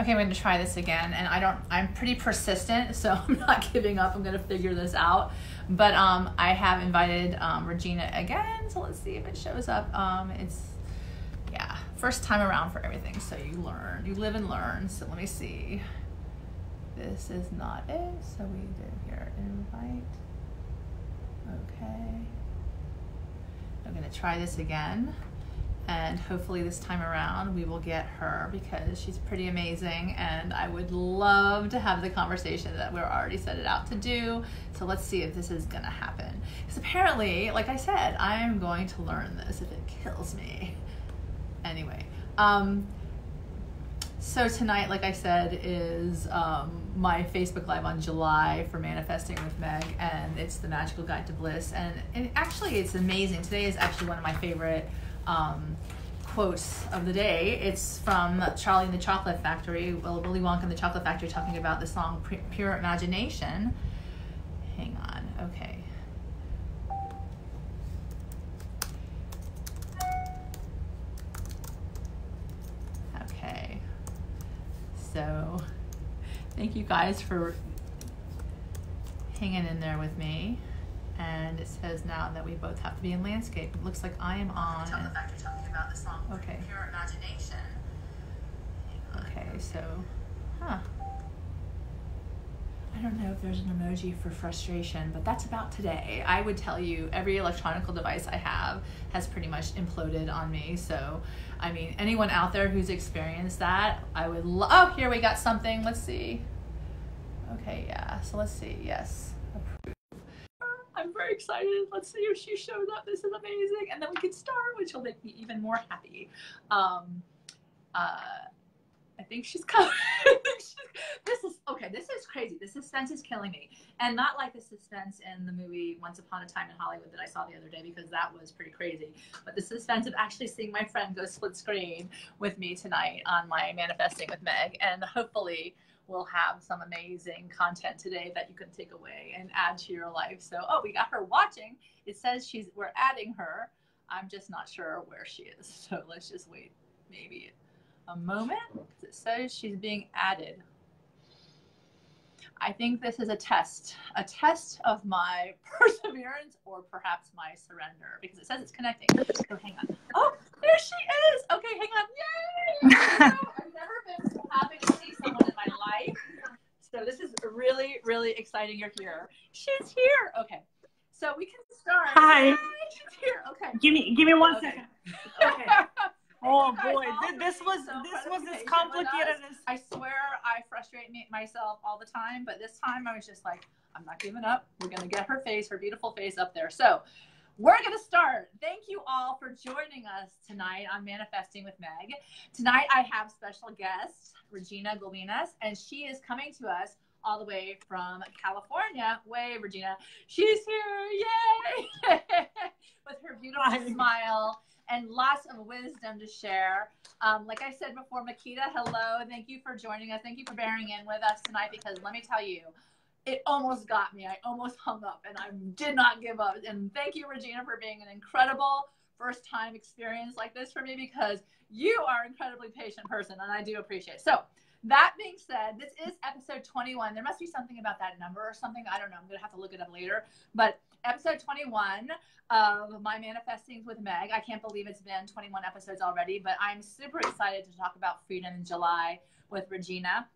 Okay, I'm going to try this again, and I don't. I'm pretty persistent, so I'm not giving up. I'm going to figure this out. But um, I have invited um, Regina again, so let's see if it shows up. Um, it's yeah, first time around for everything, so you learn, you live and learn. So let me see. This is not it. So we did here invite. Okay. I'm going to try this again and hopefully this time around we will get her because she's pretty amazing and I would love to have the conversation that we're already set it out to do. So let's see if this is gonna happen. Because apparently, like I said, I'm going to learn this if it kills me. Anyway, um, so tonight, like I said, is um, my Facebook Live on July for Manifesting with Meg, and it's the Magical Guide to Bliss. And, and actually, it's amazing. Today is actually one of my favorite um, quotes of the day. It's from Charlie and the Chocolate Factory, well, Willy Wonka and the Chocolate Factory, talking about the song Pure Imagination. Hang on, okay. Okay. So, thank you guys for hanging in there with me and it says now that we both have to be in landscape. It looks like I am on. Tell the fact you're talking about the song okay. Pure Imagination. Okay, so, huh. I don't know if there's an emoji for frustration, but that's about today. I would tell you every electronic device I have has pretty much imploded on me. So, I mean, anyone out there who's experienced that, I would love. Oh, here we got something. Let's see. Okay, yeah. So let's see. Yes. I'm very excited. Let's see if she shows up. This is amazing. And then we can start, which will make me even more happy. Um, uh, I think she's coming. this is okay. This is crazy. The suspense is killing me, and not like the suspense in the movie Once Upon a Time in Hollywood that I saw the other day because that was pretty crazy. But the suspense of actually seeing my friend go split screen with me tonight on my manifesting with Meg, and hopefully we'll have some amazing content today that you can take away and add to your life. So, oh, we got her watching. It says she's we're adding her. I'm just not sure where she is. So let's just wait maybe a moment because it says she's being added. I think this is a test, a test of my perseverance or perhaps my surrender because it says it's connecting. So hang on. Oh, there she is. Okay, hang on. Yay! I've never been so happy someone in my life. So this is really, really exciting. You're here. She's here. Okay. So we can start. Hi. Yay, she's here. Okay. Give me, give me one okay. second. Okay. Oh boy, this was so this was as complicated as I swear I frustrate me, myself all the time, but this time I was just like, I'm not giving up. We're gonna get her face, her beautiful face up there. So we're going to start. Thank you all for joining us tonight on Manifesting with Meg. Tonight I have special guest Regina Galinas, and she is coming to us all the way from California. Way, Regina. She's here. Yay! With her beautiful smile and lots of wisdom to share. Um, like I said before, Makita, hello. Thank you for joining us. Thank you for bearing in with us tonight because let me tell you, it almost got me. I almost hung up and I did not give up. And thank you, Regina, for being an incredible first time experience like this for me because you are an incredibly patient person and I do appreciate it. So, that being said, this is episode 21. There must be something about that number or something. I don't know. I'm going to have to look it up later. But episode 21 of my manifestings with Meg. I can't believe it's been 21 episodes already, but I'm super excited to talk about freedom in July with Regina.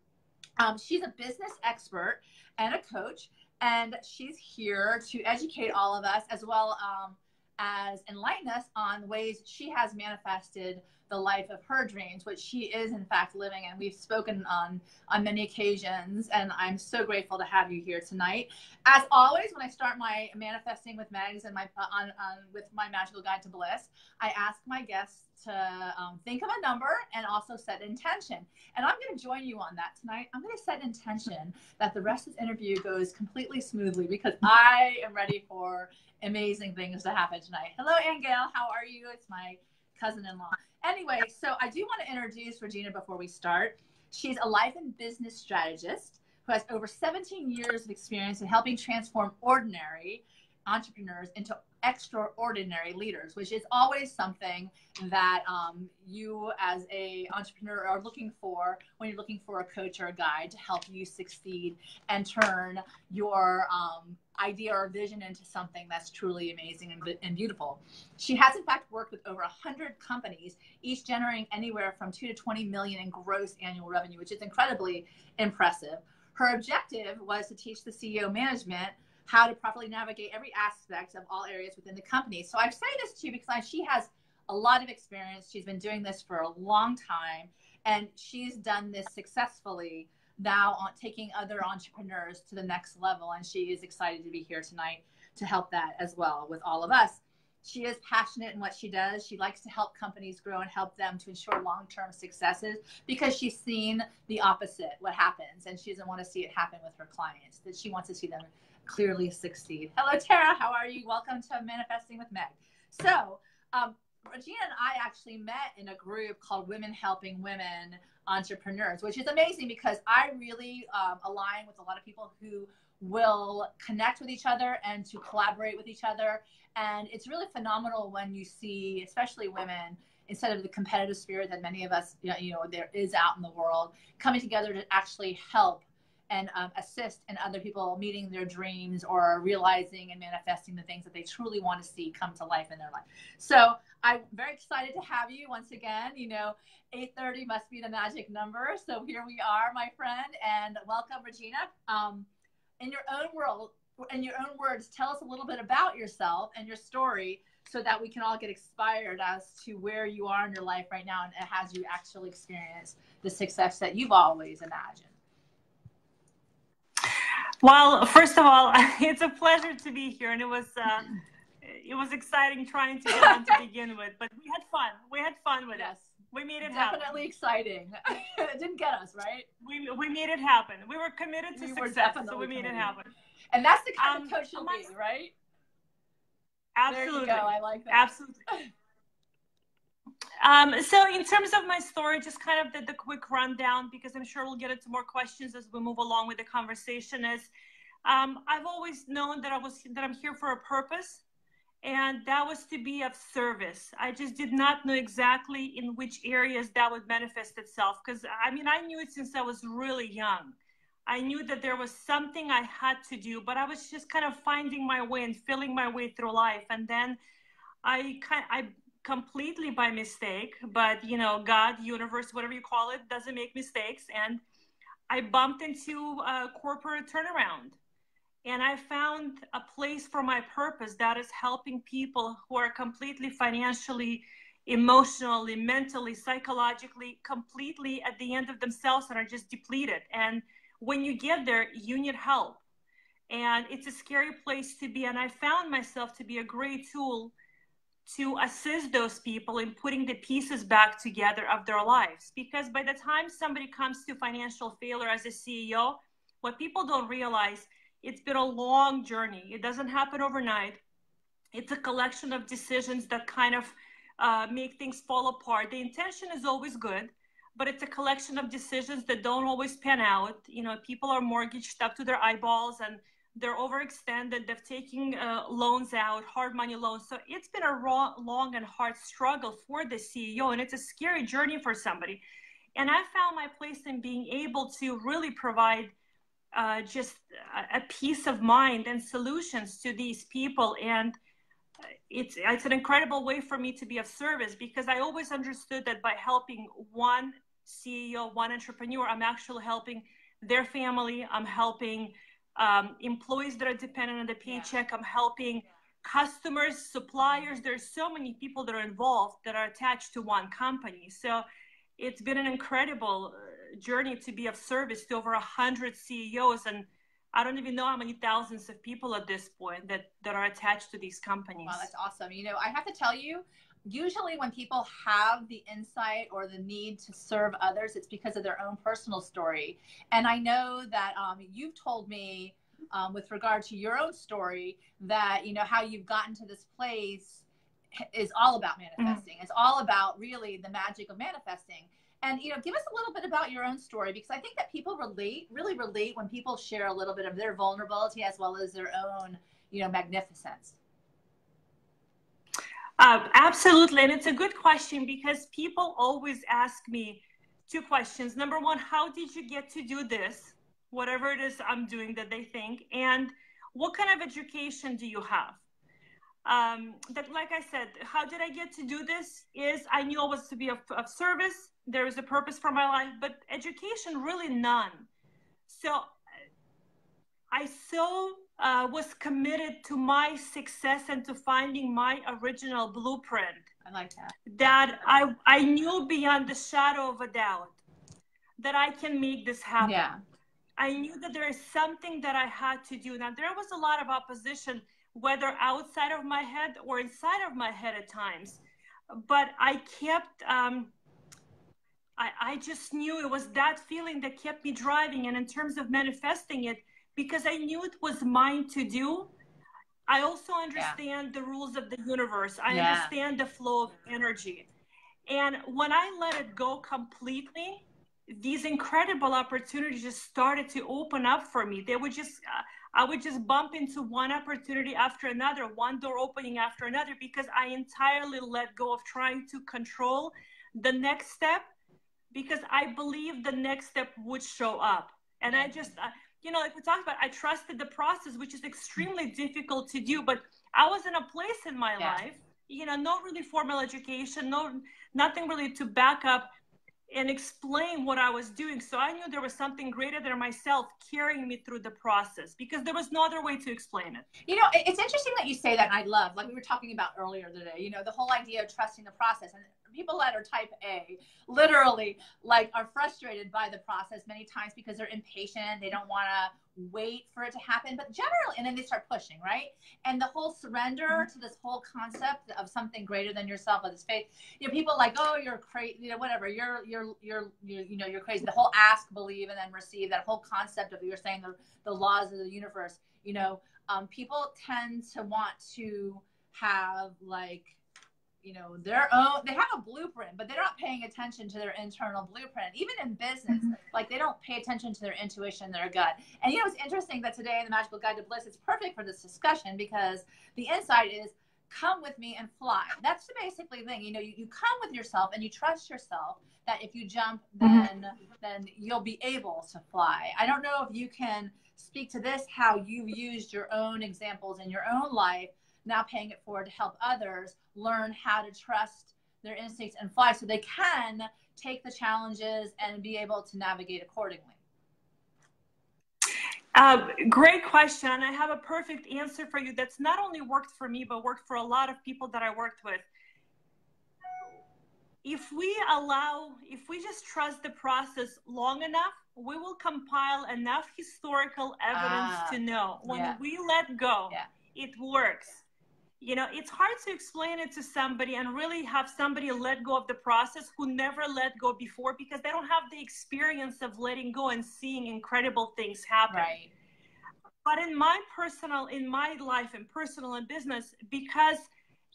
Um, she's a business expert and a coach, and she's here to educate all of us as well um, as enlighten us on ways she has manifested the life of her dreams, which she is in fact living. And we've spoken on on many occasions. And I'm so grateful to have you here tonight. As always, when I start my manifesting with Megs and my on, on with my magical guide to bliss, I ask my guests to um, think of a number and also set intention. And I'm going to join you on that tonight. I'm going to set intention that the rest of this interview goes completely smoothly because I am ready for amazing things to happen tonight. Hello, Ann Gail. How are you? It's my cousin-in-law. Anyway, so I do want to introduce Regina before we start. She's a life and business strategist who has over 17 years of experience in helping transform ordinary entrepreneurs into extraordinary leaders, which is always something that um, you as a entrepreneur are looking for when you're looking for a coach or a guide to help you succeed and turn your um, idea or vision into something that's truly amazing and, and beautiful. She has in fact worked with over 100 companies, each generating anywhere from 2 to 20 million in gross annual revenue, which is incredibly impressive. Her objective was to teach the CEO management how to properly navigate every aspect of all areas within the company. So I say this to you because she has a lot of experience. She's been doing this for a long time and she's done this successfully now on taking other entrepreneurs to the next level. And she is excited to be here tonight to help that as well with all of us. She is passionate in what she does. She likes to help companies grow and help them to ensure long term successes because she's seen the opposite, what happens, and she doesn't want to see it happen with her clients, that she wants to see them clearly succeed. Hello, Tara. How are you? Welcome to Manifesting with Meg. So, um, Regina and I actually met in a group called Women Helping Women Entrepreneurs, which is amazing because I really um, align with a lot of people who will connect with each other and to collaborate with each other. And it's really phenomenal when you see, especially women, instead of the competitive spirit that many of us, you know, there is out in the world, coming together to actually help and um, assist in other people meeting their dreams or realizing and manifesting the things that they truly want to see come to life in their life. So I'm very excited to have you once again. You know, 8:30 must be the magic number. So here we are, my friend, and welcome, Regina. Um, in your own world, in your own words, tell us a little bit about yourself and your story so that we can all get inspired as to where you are in your life right now and has you actually experienced the success that you've always imagined. Well, first of all, it's a pleasure to be here, and it was uh, it was exciting trying to get on to begin with, but we had fun. We had fun with yes. it. We made it Definitely happen. Definitely exciting. it didn't get us right. We we made it happen. We were committed to we success, so we made committed. it happen. And that's the kind um, of coach you'll be, right? Absolutely. There you go. I like that. Absolutely. Um, so in terms of my story, just kind of the, the, quick rundown, because I'm sure we'll get into more questions as we move along with the conversation is, um, I've always known that I was, that I'm here for a purpose and that was to be of service. I just did not know exactly in which areas that would manifest itself. Cause I mean, I knew it since I was really young. I knew that there was something I had to do, but I was just kind of finding my way and feeling my way through life. And then I kind I completely by mistake, but you know, God, universe, whatever you call it, doesn't make mistakes. And I bumped into a corporate turnaround. And I found a place for my purpose that is helping people who are completely financially, emotionally, mentally, psychologically, completely at the end of themselves and are just depleted. And when you get there, you need help. And it's a scary place to be. And I found myself to be a great tool to assist those people in putting the pieces back together of their lives. Because by the time somebody comes to financial failure as a CEO, what people don't realize, it's been a long journey. It doesn't happen overnight. It's a collection of decisions that kind of uh, make things fall apart. The intention is always good, but it's a collection of decisions that don't always pan out. You know, people are mortgaged up to their eyeballs and they're overextended. They've taken uh, loans out, hard money loans. So it's been a raw, long and hard struggle for the CEO, and it's a scary journey for somebody. And I found my place in being able to really provide uh, just a, a peace of mind and solutions to these people. And it's it's an incredible way for me to be of service because I always understood that by helping one CEO, one entrepreneur, I'm actually helping their family. I'm helping um, employees that are dependent on the paycheck. I'm helping customers, suppliers. There's so many people that are involved that are attached to one company. So it's been an incredible uh, journey to be of service to over a hundred CEOs and I don't even know how many thousands of people at this point that, that are attached to these companies. Wow, that's awesome. You know, I have to tell you, usually when people have the insight or the need to serve others, it's because of their own personal story. And I know that um, you've told me um, with regard to your own story that, you know, how you've gotten to this place is all about mm-hmm. manifesting. Mm-hmm. It's all about really the magic of manifesting. And, you know, give us a little bit about your own story because I think that people relate, really relate when people share a little bit of their vulnerability as well as their own, you know, magnificence. Uh, absolutely. And it's a good question because people always ask me two questions. Number one, how did you get to do this? Whatever it is I'm doing that they think. And what kind of education do you have? Um, that, like I said, how did I get to do this? Is I knew I was to be of, of service. was a purpose for my life, but education, really none. So I so uh, was committed to my success and to finding my original blueprint. I like that. That I I knew beyond the shadow of a doubt that I can make this happen. Yeah. I knew that there is something that I had to do. Now there was a lot of opposition, whether outside of my head or inside of my head at times, but I kept. Um, I, I just knew it was that feeling that kept me driving. And in terms of manifesting it, because I knew it was mine to do. I also understand yeah. the rules of the universe. I yeah. understand the flow of energy. And when I let it go completely, these incredible opportunities just started to open up for me. They would just, uh, I would just bump into one opportunity after another, one door opening after another, because I entirely let go of trying to control the next step because I believe the next step would show up. And I just, uh, you know, like we talked about, I trusted the process, which is extremely difficult to do. But I was in a place in my yeah. life, you know, no really formal education, no nothing really to back up and explain what I was doing. So I knew there was something greater than myself carrying me through the process because there was no other way to explain it. You know, it's interesting that you say that. I love, like we were talking about earlier today, you know, the whole idea of trusting the process. And people that are type A literally like are frustrated by the process many times because they're impatient. They don't want to wait for it to happen. But generally, and then they start pushing, right? And the whole surrender mm-hmm. to this whole concept of something greater than yourself, of this faith. You know, people like, oh, you're crazy, you know, whatever. You're, you're, you're, you're, you know, you're crazy. The whole ask, believe, and then receive. That whole concept of you're saying the the laws of the universe. You know, um, people tend to want to have like you know their own they have a blueprint but they're not paying attention to their internal blueprint even in business mm-hmm. like they don't pay attention to their intuition their gut and you know it's interesting that today in the magical guide to bliss it's perfect for this discussion because the insight is come with me and fly that's the basically thing you know you, you come with yourself and you trust yourself that if you jump mm-hmm. then mm-hmm. then you'll be able to fly i don't know if you can speak to this how you've used your own examples in your own life now paying it forward to help others learn how to trust their instincts and fly so they can take the challenges and be able to navigate accordingly? Uh, great question. I have a perfect answer for you that's not only worked for me, but worked for a lot of people that I worked with. If we allow, if we just trust the process long enough, we will compile enough historical evidence uh, to know when yeah. we let go, yeah. it works you know it's hard to explain it to somebody and really have somebody let go of the process who never let go before because they don't have the experience of letting go and seeing incredible things happen. Right. But in my personal in my life and personal and business because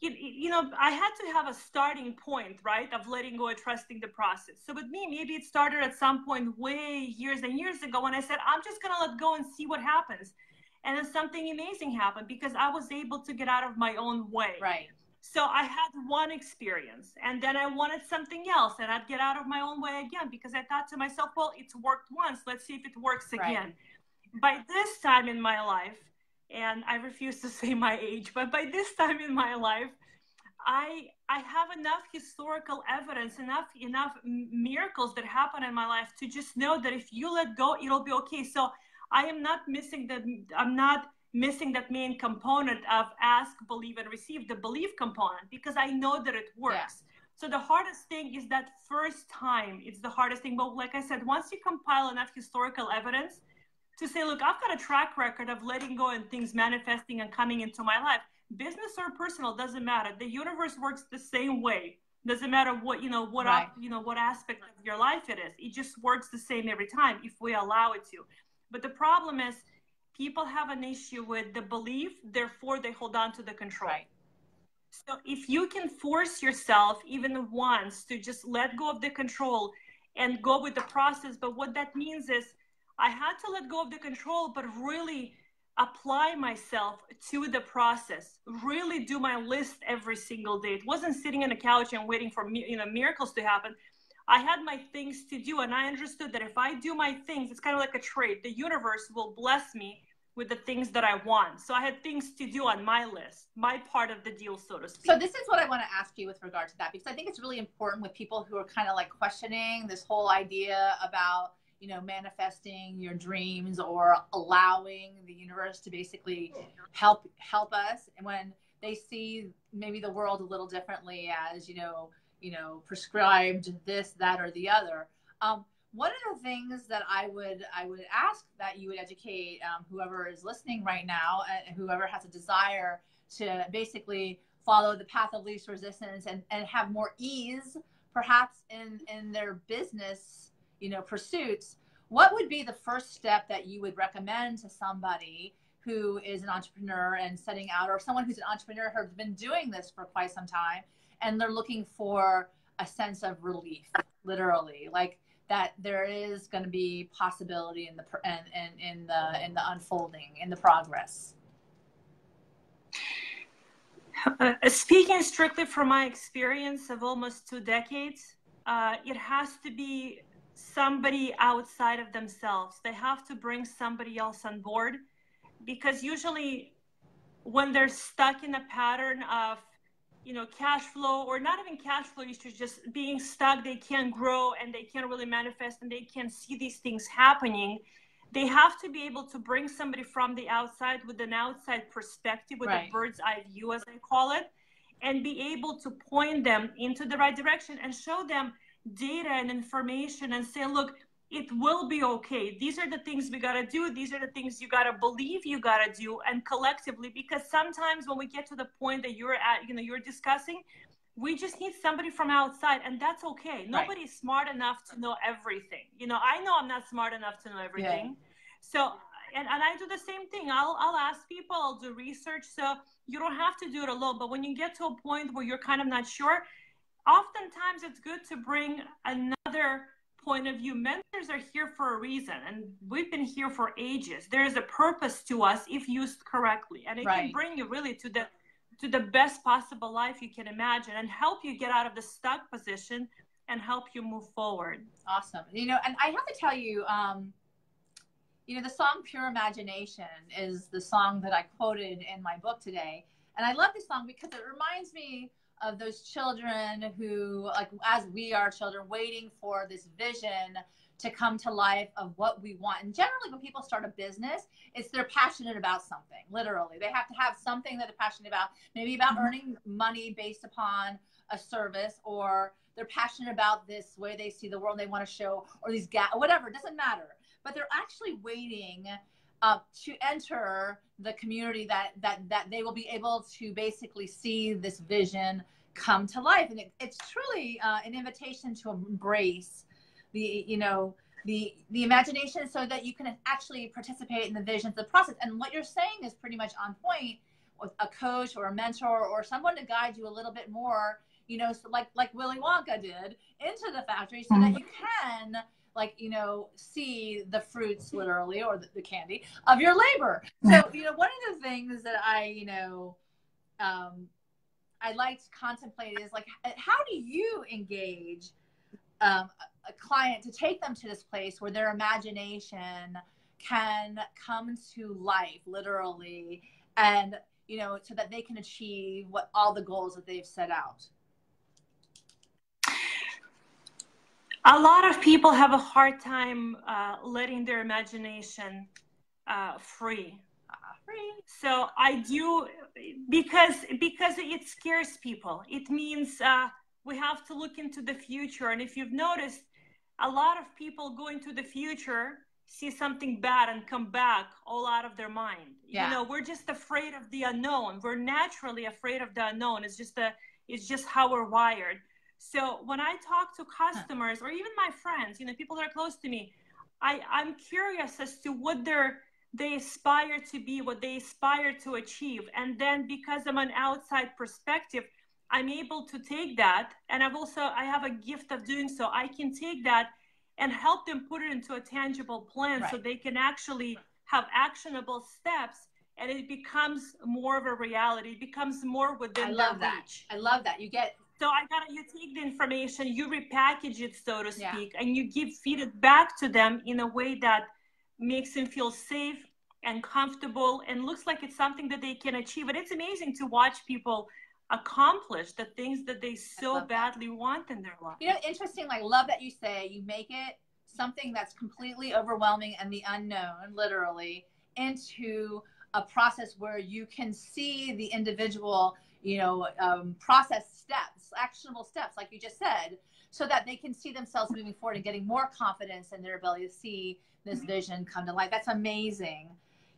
you, you know i had to have a starting point right of letting go and trusting the process. So with me maybe it started at some point way years and years ago when i said i'm just going to let go and see what happens and then something amazing happened because I was able to get out of my own way. Right. So I had one experience and then I wanted something else and I'd get out of my own way again because I thought to myself, well, it's worked once. Let's see if it works again. Right. By this time in my life, and I refuse to say my age, but by this time in my life, I I have enough historical evidence, enough enough miracles that happen in my life to just know that if you let go, it'll be okay. So I am not missing that. I'm not missing that main component of ask, believe, and receive the belief component because I know that it works. Yeah. So the hardest thing is that first time. It's the hardest thing. But like I said, once you compile enough historical evidence to say, look, I've got a track record of letting go and things manifesting and coming into my life, business or personal doesn't matter. The universe works the same way. Doesn't matter what you know, what right. up, you know, what aspect of your life it is. It just works the same every time if we allow it to. But the problem is people have an issue with the belief, therefore they hold on to the control. Right. So if you can force yourself even once to just let go of the control and go with the process, but what that means is I had to let go of the control, but really apply myself to the process really do my list every single day it wasn't sitting on a couch and waiting for you know miracles to happen i had my things to do and i understood that if i do my things it's kind of like a trade. The universe will bless me with the things that i want. So i had things to do on my list my part of the deal so to speak. so this is what i want to ask you with regard to that because i think it's really important with people who are kind of like questioning this whole idea about you know manifesting your dreams or allowing the universe to basically help help us. And when they see maybe the world a little differently as you know you know prescribed this that or the other. Um, one of the things that i would i would ask that you would educate um, whoever is listening right now and whoever has a desire to basically follow the path of least resistance and, and have more ease perhaps in in their business you know pursuits what would be the first step that you would recommend to somebody who is an entrepreneur and setting out or someone who's an entrepreneur who's been doing this for quite some time and they're looking for a sense of relief literally like that there is going to be possibility in the in, in, in the in the unfolding in the progress uh, speaking strictly from my experience of almost two decades uh, it has to be somebody outside of themselves. They have to bring somebody else on board because usually when they're stuck in a pattern of you know cash flow or not even cash flow issues just being stuck they can't grow and they can't really manifest and they can't see these things happening they have to be able to bring somebody from the outside with an outside perspective with right. a bird's eye view as i call it and be able to point them into the right direction and show them data and information and say, look, it will be okay. These are the things we got to do. These are the things you got to believe you got to do and collectively because sometimes when we get to the point that you're at, you know, you're discussing, we just need somebody from outside and that's okay. Right. Nobody's smart enough to know everything. You know, I know I'm not smart enough to know everything. Yeah. So and, and I do the same thing. I'll I'll ask people, I'll do research. So you don't have to do it alone. But when you get to a point where you're kind of not sure, oftentimes it's good to bring another point of view. Mentors are here for a reason, and we've been here for ages. There is a purpose to us if used correctly, and it right. can bring you really to the to the best possible life you can imagine, and help you get out of the stuck position and help you move forward. Awesome. You know, and I have to tell you, um, you know, the song "Pure Imagination" is the song that I quoted in my book today, and I love this song because it reminds me of those children who, like, as we are children, waiting for this vision to come to life of what we want. And generally, when people start a business, it's they're passionate about something. Literally, they have to have something that they're passionate about. Maybe about mm-hmm. earning money based upon a service, or they're passionate about this way they see the world. They want to show, or these gap, whatever. It doesn't matter. But they're actually waiting uh, to enter the community that that that they will be able to basically see this vision come to life and it, it's truly uh, an invitation to embrace the you know the the imagination so that you can actually participate in the visions the process and what you're saying is pretty much on point with a coach or a mentor or someone to guide you a little bit more you know so like like willy wonka did into the factory so mm-hmm. that you can like you know see the fruits literally or the, the candy of your labor. So you know one of the things that i you know um, i like to contemplate is like how do you engage um, a client to take them to this place where their imagination can come to life literally and you know so that they can achieve what all the goals that they've set out a lot of people have a hard time uh, letting their imagination uh, free. free. So I do because because it scares people. It means uh, we have to look into the future. And if you've noticed, a lot of people go into the future, see something bad, and come back all out of their mind. Yeah. You know, we're just afraid of the unknown. We're naturally afraid of the unknown. It's just a it's just how we're wired. So when I talk to customers or even my friends, you know, people that are close to me, I, I'm curious as to what they're they aspire to be, what they aspire to achieve. And then because I'm an outside perspective, I'm able to take that. And I've also I have a gift of doing so. I can take that and help them put it into a tangible plan right. so they can actually have actionable steps and it becomes more of a reality it becomes more within. I love that. reach I love that. You get so I got you take the information, you repackage it, so to Yeah. speak, and you give feed it back to them in a way that makes them feel safe and comfortable and looks like it's something that they can achieve. And it's amazing to watch people accomplish the things that they so love that. badly want in their life. You know, interesting. Like, love that you say you make it something that's completely overwhelming and the unknown, literally, into a process where you can see the individual, you know, um, process steps, actionable steps, like you just said, so that they can see themselves moving forward and getting more confidence in their ability to see this vision come to life. That's amazing.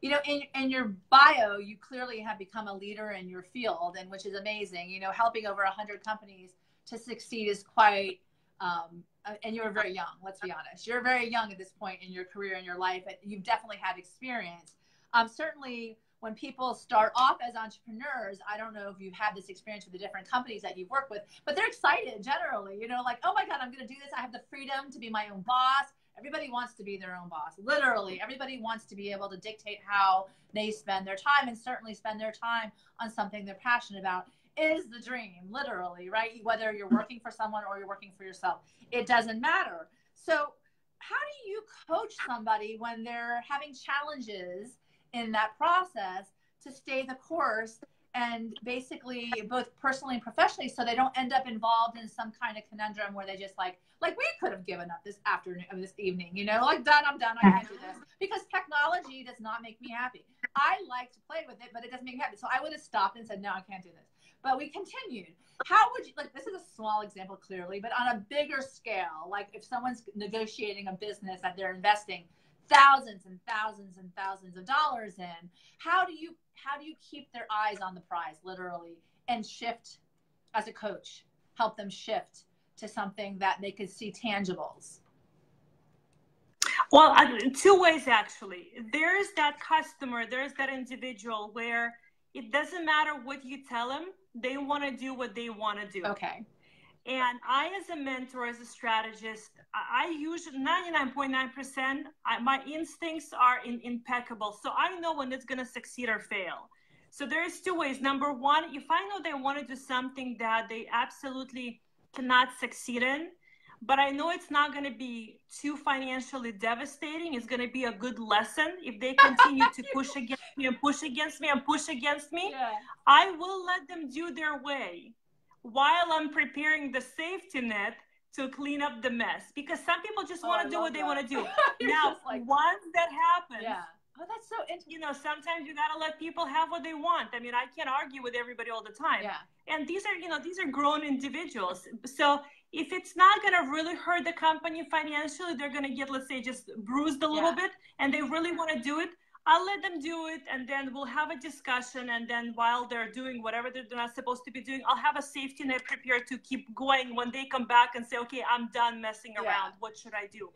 You know, in, in your bio, you clearly have become a leader in your field, and which is amazing. You know, helping over 100 companies to succeed is quite um, and you're very young let's be honest you're very young at this point in your career in your life and you've definitely had experience um, certainly when people start off as entrepreneurs i don't know if you've had this experience with the different companies that you've worked with but they're excited generally you know like oh my god i'm going to do this i have the freedom to be my own boss everybody wants to be their own boss literally everybody wants to be able to dictate how they spend their time and certainly spend their time on something they're passionate about is the dream, literally, right? Whether you're working for someone or you're working for yourself, it doesn't matter. So, how do you coach somebody when they're having challenges in that process to stay the course and basically both personally and professionally so they don't end up involved in some kind of conundrum where they just like like we could have given up this afternoon or this evening you know like done i'm done i can't do this. Because technology does not make me happy. I like to play with it but it doesn't make me happy. So i would have stopped and said no i can't do this. But we continued. How would you like this is a small example clearly, but on a bigger scale, like if someone's negotiating a business that they're investing thousands and thousands and thousands of dollars in, how do you how do you keep their eyes on the prize literally and shift as a coach, help them shift to something that they could see tangibles? Well, two ways actually. There's that customer, there's that individual where it doesn't matter what you tell them, they want to do what they want to do. Okay. And I, as a mentor, as a strategist, I I usually 99.9%, I, my instincts are in, impeccable. So I know when it's going to succeed or fail. So there's two ways. Number one, if I know they want to do something that they absolutely cannot succeed in, but I know it's not going to be too financially devastating. It's going to be a good lesson if they continue to push against me and push against me and push against me. Yeah. I will let them do their way while I'm preparing the safety net to clean up the mess because some people just Oh, want to do love what they want to do. Now, like, once that happens, yeah. Oh, that's so interesting. you know, sometimes you got to let people have what they want. I mean, I can't argue with everybody all the time. Yeah. And these are, you know, these are grown individuals. So if it's not going to really hurt the company financially, they're going to get, let's say, just bruised a little Yeah. bit and they really want to do it. I'll let them do it and then we'll have a discussion. And then while they're doing whatever they're not supposed to be doing, I'll have a safety net prepared to keep going when they come back and say, okay, I'm done messing Yeah. around. What should I do?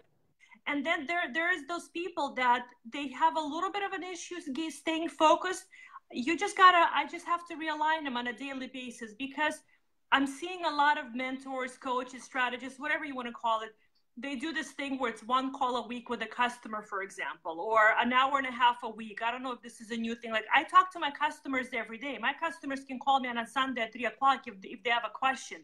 And then there, there's those people that they have a little bit of an issue staying focused. You just gotta, I just have to realign them on a daily basis because I'm seeing a lot of mentors, coaches, strategists, whatever you want to call it. They do this thing where it's one call a week with a customer, for example, or an hour and a half a week. I don't know if this is a new thing. Like I talk to my customers every day. My customers can call me on a Sunday at three o'clock if, if they have a question.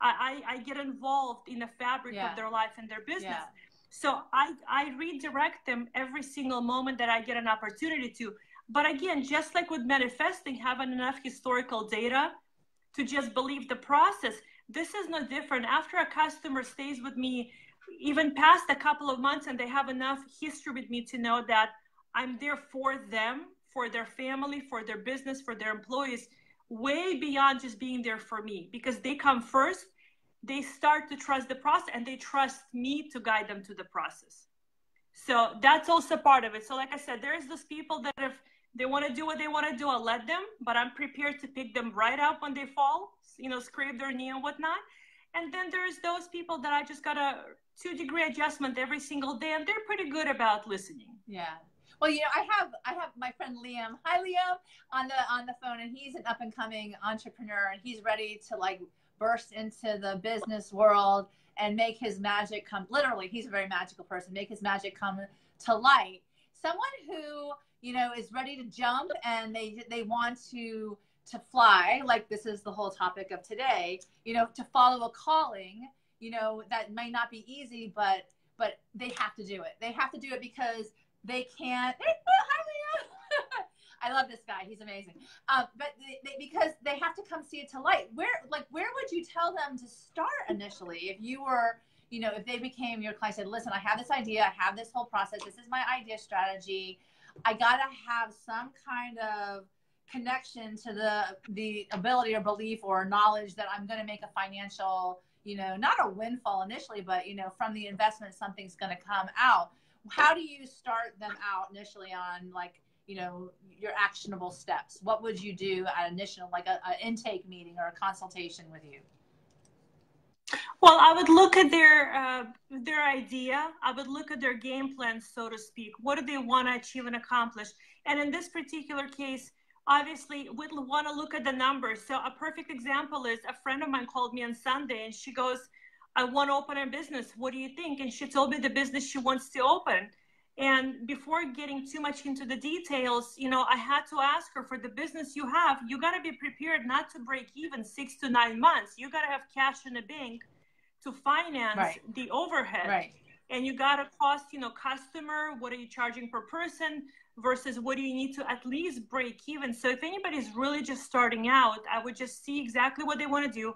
I, I, I get involved in the fabric Yeah. of their life and their business. Yeah. So I, I redirect them every single moment that I get an opportunity to. But again, just like with manifesting, having enough historical data to just believe the process, this is no different. After a customer stays with me, even past a couple of months, and they have enough history with me to know that I'm there for them, for their family, for their business, for their employees, way beyond just being there for me because they come first they start to trust the process and they trust me to guide them to the process. So that's also part of it. So, like I said, there's those people that if they want to do what they want to do, I'll let them, but I'm prepared to pick them right up when they fall, you know, scrape their knee and whatnot. And then there's those people that I just got a two degree adjustment every single day, and they're pretty good about listening. Yeah. Well, you know, I have I have my friend Liam. Hi, Liam, on the on the phone, and he's an up and coming entrepreneur, and he's ready to like burst into the business world and make his magic come. Literally, he's a very magical person. Make his magic come to light. someone who you know is ready to jump and they they want to to fly like this is the whole topic of today you know to follow a calling you know that may not be easy but but they have to do it they have to do it because they can't I love this guy. He's amazing. Um, but they, they, because they have to come see it to light. Where, like, where would you tell them to start initially if you were, you know, if they became your client? Said, listen, I have this idea. I have this whole process. This is my idea strategy. I gotta have some kind of connection to the the ability or belief or knowledge that I'm going to make a financial, you know, not a windfall initially, but you know, from the investment, something's going to come out. How do you start them out initially on like you know your actionable steps? What would you do at initial like a, a intake meeting or a consultation with you? Well i would look at their uh, their idea. I would look at their game plan so to speak. What do they want to achieve and accomplish? And in this particular case obviously we'd want to look at the numbers so a perfect example is a friend of mine called me on sunday and she goes i want to open a business what do you think and she told me the business she wants to open and before getting too much into the details, you know, I had to ask her for the business you have, you got to be prepared not to break even six to nine months. You got to have cash in the bank to finance right. the overhead. Right. And you got to cost, you know, customer, what are you charging per person versus what do you need to at least break even. So if anybody's really just starting out, I would just see exactly what they want to do.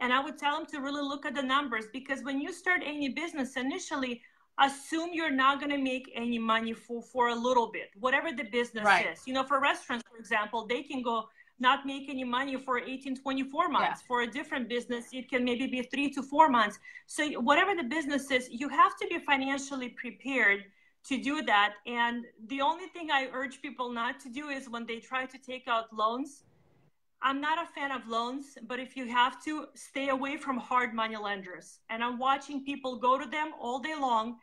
And I would tell them to really look at the numbers because when you start any business initially, assume you're not going to make any money for for a little bit whatever the business right. is you know for restaurants for example they can go not make any money for 18 24 months yeah. for a different business it can maybe be three to four months so whatever the business is you have to be financially prepared to do that and the only thing i urge people not to do is when they try to take out loans i'm not a fan of loans but if you have to stay away from hard money lenders and i'm watching people go to them all day long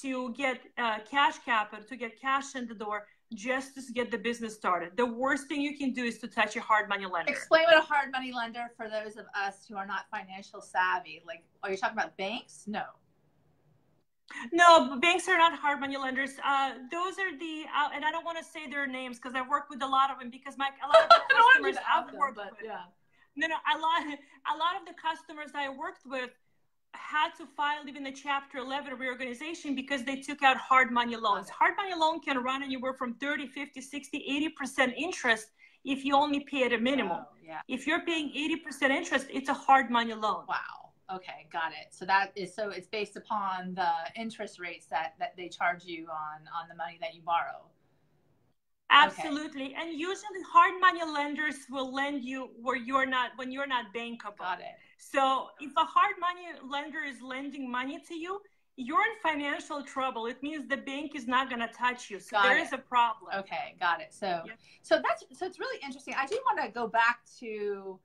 to get uh, cash capital, to get cash in the door, just to get the business started. The worst thing you can do is to touch a hard money lender. Explain what a hard money lender for those of us who are not financial savvy. Like, are you talking about banks? No. No, banks are not hard money lenders. Uh, those are the, uh, and I don't want to say their names because I've worked with a lot of them because my a lot of the customers I've worked with. Yeah. No, no, a lot, a lot of the customers I worked with had to file even the chapter 11 reorganization because they took out hard money loans hard money loan can run anywhere from 30 50 60 80% interest if you only pay at a minimum oh, yeah. if you're paying 80% interest it's a hard money loan wow okay got it so that is so it's based upon the interest rates that that they charge you on on the money that you borrow Absolutely. Okay. And usually hard money lenders will lend you where you're not when you're not bankable. Got it. So if a hard money lender is lending money to you, you're in financial trouble. It means the bank is not going to touch you. So got there it. is a problem. Okay, got it. So so that's so it's really interesting. I do want to go back to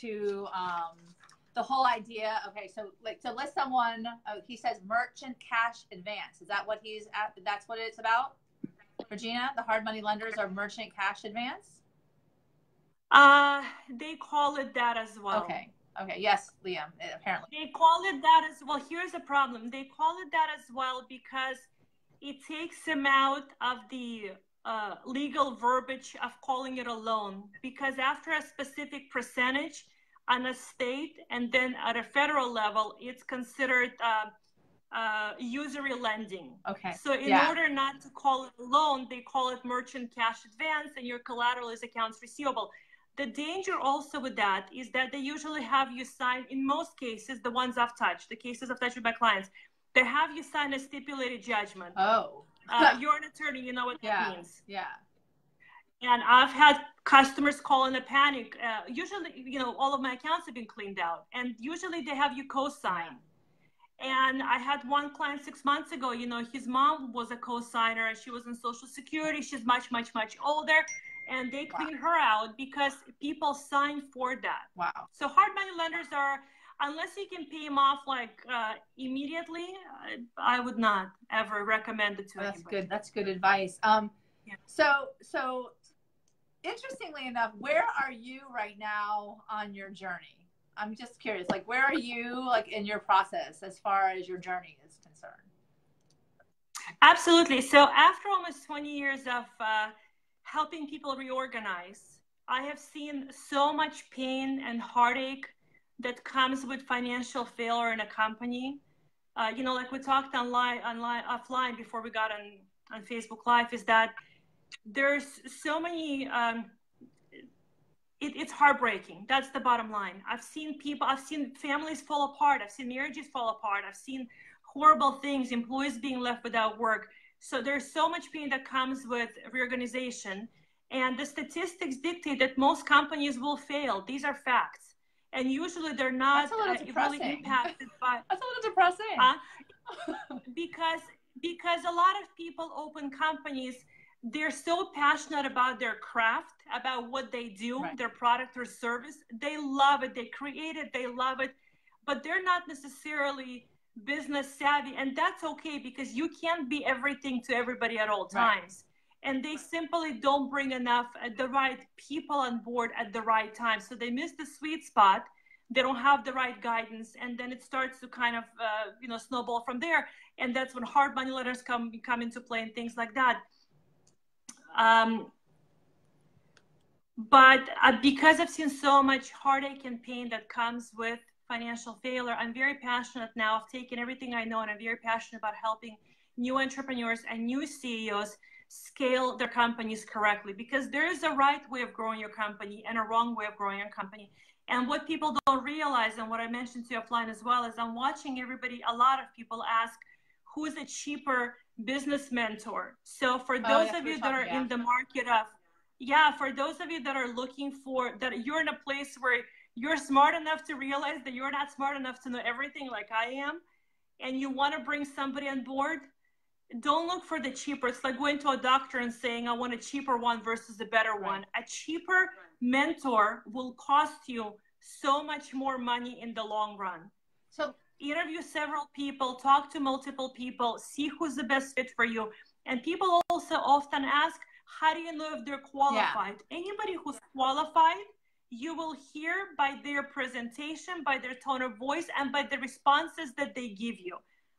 to um the whole idea. Okay, so like to list someone. Oh, he says merchant cash advance. Is that what he's at? That's what it's about. Regina, the hard money lenders are merchant cash advance? Uh, they call it that as well. Okay. Okay. Yes, Liam, apparently. They call it that as well. Here's the problem. They call it that as well because it takes them out of the uh, legal verbiage of calling it a loan. Because after a specific percentage on a state and then at a federal level, it's considered uh, uh, usury lending. Okay. So in yeah. order not to call it a loan, they call it merchant cash advance, and your collateral is accounts receivable. The danger also with that is that they usually have you sign, in most cases, the ones I've touched, the cases I've touched with my clients, they have you sign a stipulated judgment. Oh. Uh, you're an attorney, you know what yeah. that means. Yeah. And I've had customers call in a panic. Uh, usually, you know, all of my accounts have been cleaned out, and usually they have you co-sign. And I had one client six months ago, you know, his mom was a co-signer and she was in social security. She's much, much, much older. And they cleaned wow. her out because people sign for that. Wow. So hard money lenders are, unless you can pay them off like uh, immediately, I, I, would not ever recommend it to That's anybody. good. That's good advice. Um, yeah. So, so interestingly enough, where are you right now on your journey? I'm just curious, like where are you like in your process as far as your journey is concerned? Absolutely. So after almost 20 years of uh, helping people reorganize, I have seen so much pain and heartache that comes with financial failure in a company. Uh, you know, like we talked online, online, offline before we got on on Facebook Live, is that there's so many. Um, it, it's heartbreaking. That's the bottom line. I've seen people, I've seen families fall apart. I've seen marriages fall apart. I've seen horrible things, employees being left without work. So there's so much pain that comes with reorganization. And the statistics dictate that most companies will fail. These are facts. And usually they're not uh, really impacted by. That's a little depressing. Uh, because because a lot of people open companies they're so passionate about their craft, about what they do, right. their product or service. They love it. They create it. They love it, but they're not necessarily business savvy, and that's okay because you can't be everything to everybody at all times. Right. And they simply don't bring enough uh, the right people on board at the right time. So they miss the sweet spot. They don't have the right guidance, and then it starts to kind of uh, you know snowball from there. And that's when hard money letters come come into play and things like that. Um, but uh, because I've seen so much heartache and pain that comes with financial failure, I'm very passionate now. I've taken everything I know and I'm very passionate about helping new entrepreneurs and new CEOs scale their companies correctly because there is a right way of growing your company and a wrong way of growing your company. And what people don't realize, and what I mentioned to you offline as well, is I'm watching everybody, a lot of people ask, who is a cheaper business mentor. So for oh, those oh, of you that are yeah. in the market of, yeah, for those of you that are looking for that you're in a place where you're smart enough to realize that you're not smart enough to know everything like I am, and you want to bring somebody on board, don't look for the cheaper. It's like going to a doctor and saying, I want a cheaper one versus a better right. one. A cheaper mentor will cost you so much more money in the long run. So interview several people, talk to multiple people, see who's the best fit for you. And people also often ask, how do you know if they're qualified? Yeah. Anybody who's qualified, you will hear by their presentation, by their tone of voice, and by the responses that they give you.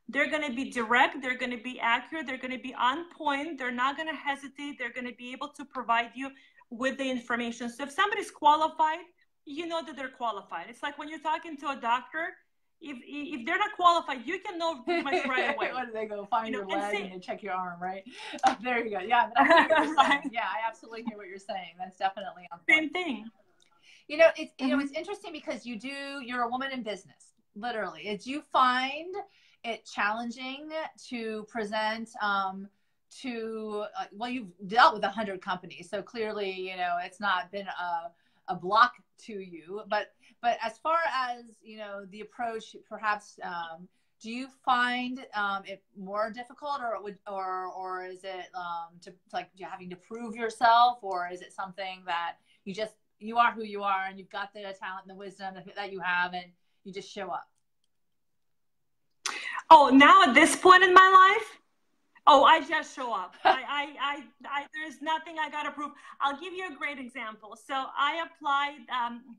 They're going to be direct, they're going to be accurate, they're going to be on point, they're not going to hesitate, they're going to be able to provide you with the information. So if somebody's qualified, you know that they're qualified. It's like when you're talking to a doctor, if if they're not qualified, you can know pretty much right away. what do they go find you your know, leg and, and, check your arm, right? Oh, there you go. Yeah, right. yeah, I absolutely hear what you're saying. That's definitely on same thing. You know, it's you know it's interesting because you do. You're a woman in business, literally. Is you find it challenging to present um, to uh, well, you've dealt with a hundred companies, so clearly, you know, it's not been a a block to you. But but as far as you know, the approach, perhaps, um, do you find um, it more difficult, or would, or or is it um, to like having to prove yourself, or is it something that you just you are who you are and you've got the talent and the wisdom that you have, and you just show up? Oh, now at this point in my life, Oh, I just show up. I, I, I, I, there's nothing I got to prove. I'll give you a great example. So I applied. Um,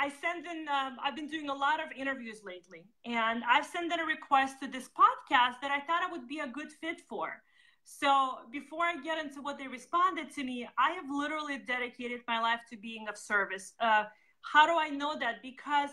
I sent in. Um, I've been doing a lot of interviews lately, and I've sent in a request to this podcast that I thought I would be a good fit for. So before I get into what they responded to me, I have literally dedicated my life to being of service. Uh, how do I know that? Because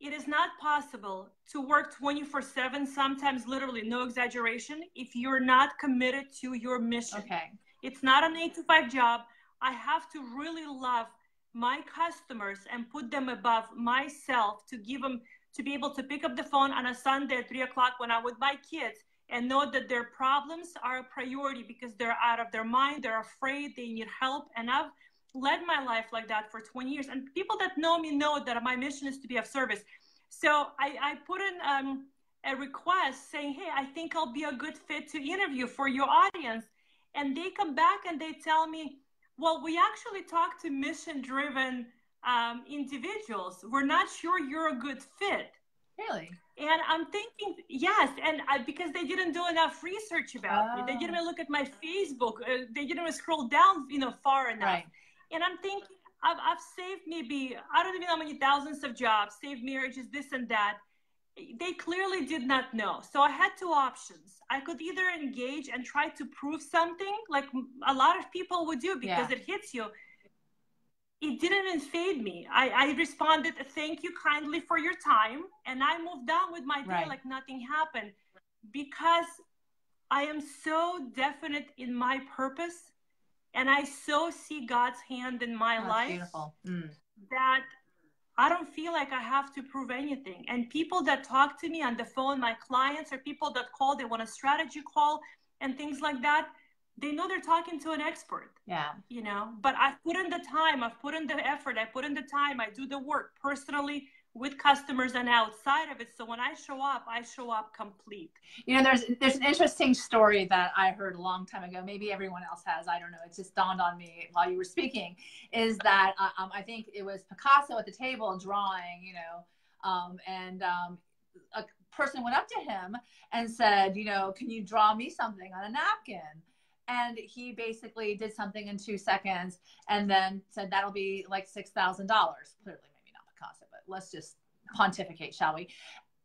it is not possible to work 24 7, sometimes literally, no exaggeration, if you're not committed to your mission. Okay. It's not an eight to five job. I have to really love my customers and put them above myself to give them to be able to pick up the phone on a Sunday at three o'clock when I'm with my kids and know that their problems are a priority because they're out of their mind, they're afraid, they need help. And I've led my life like that for 20 years. And people that know me know that my mission is to be of service. So I, I put in um, a request saying, hey, I think I'll be a good fit to interview for your audience. And they come back and they tell me, well, we actually talked to mission driven um, individuals. We're not sure you're a good fit. Really? And I'm thinking, yes, and I, because they didn't do enough research about oh. me, they didn't oh. look at my Facebook, uh, they didn't scroll down, you know, far enough. Right. And I'm thinking, I've, I've saved maybe, I don't even know how many thousands of jobs, saved marriages, this and that. They clearly did not know. So I had two options. I could either engage and try to prove something, like a lot of people would do because yeah. it hits you. It didn't even fade me. I, I responded, thank you kindly for your time. And I moved on with my day right. like nothing happened because I am so definite in my purpose and I so see God's hand in my That's life mm. that I don't feel like I have to prove anything. And people that talk to me on the phone, my clients or people that call, they want a strategy call and things like that. They know they're talking to an expert. Yeah. You know, but I've put in the time, I've put in the effort, I put in the time, I do the work personally with customers and outside of it. So when I show up, I show up complete. You know, there's there's an interesting story that I heard a long time ago. Maybe everyone else has. I don't know. It just dawned on me while you were speaking. Is that uh, um, I think it was Picasso at the table drawing. You know, um, and um, a person went up to him and said, you know, can you draw me something on a napkin? and he basically did something in two seconds and then said that'll be like six thousand dollars clearly let's just pontificate, shall we?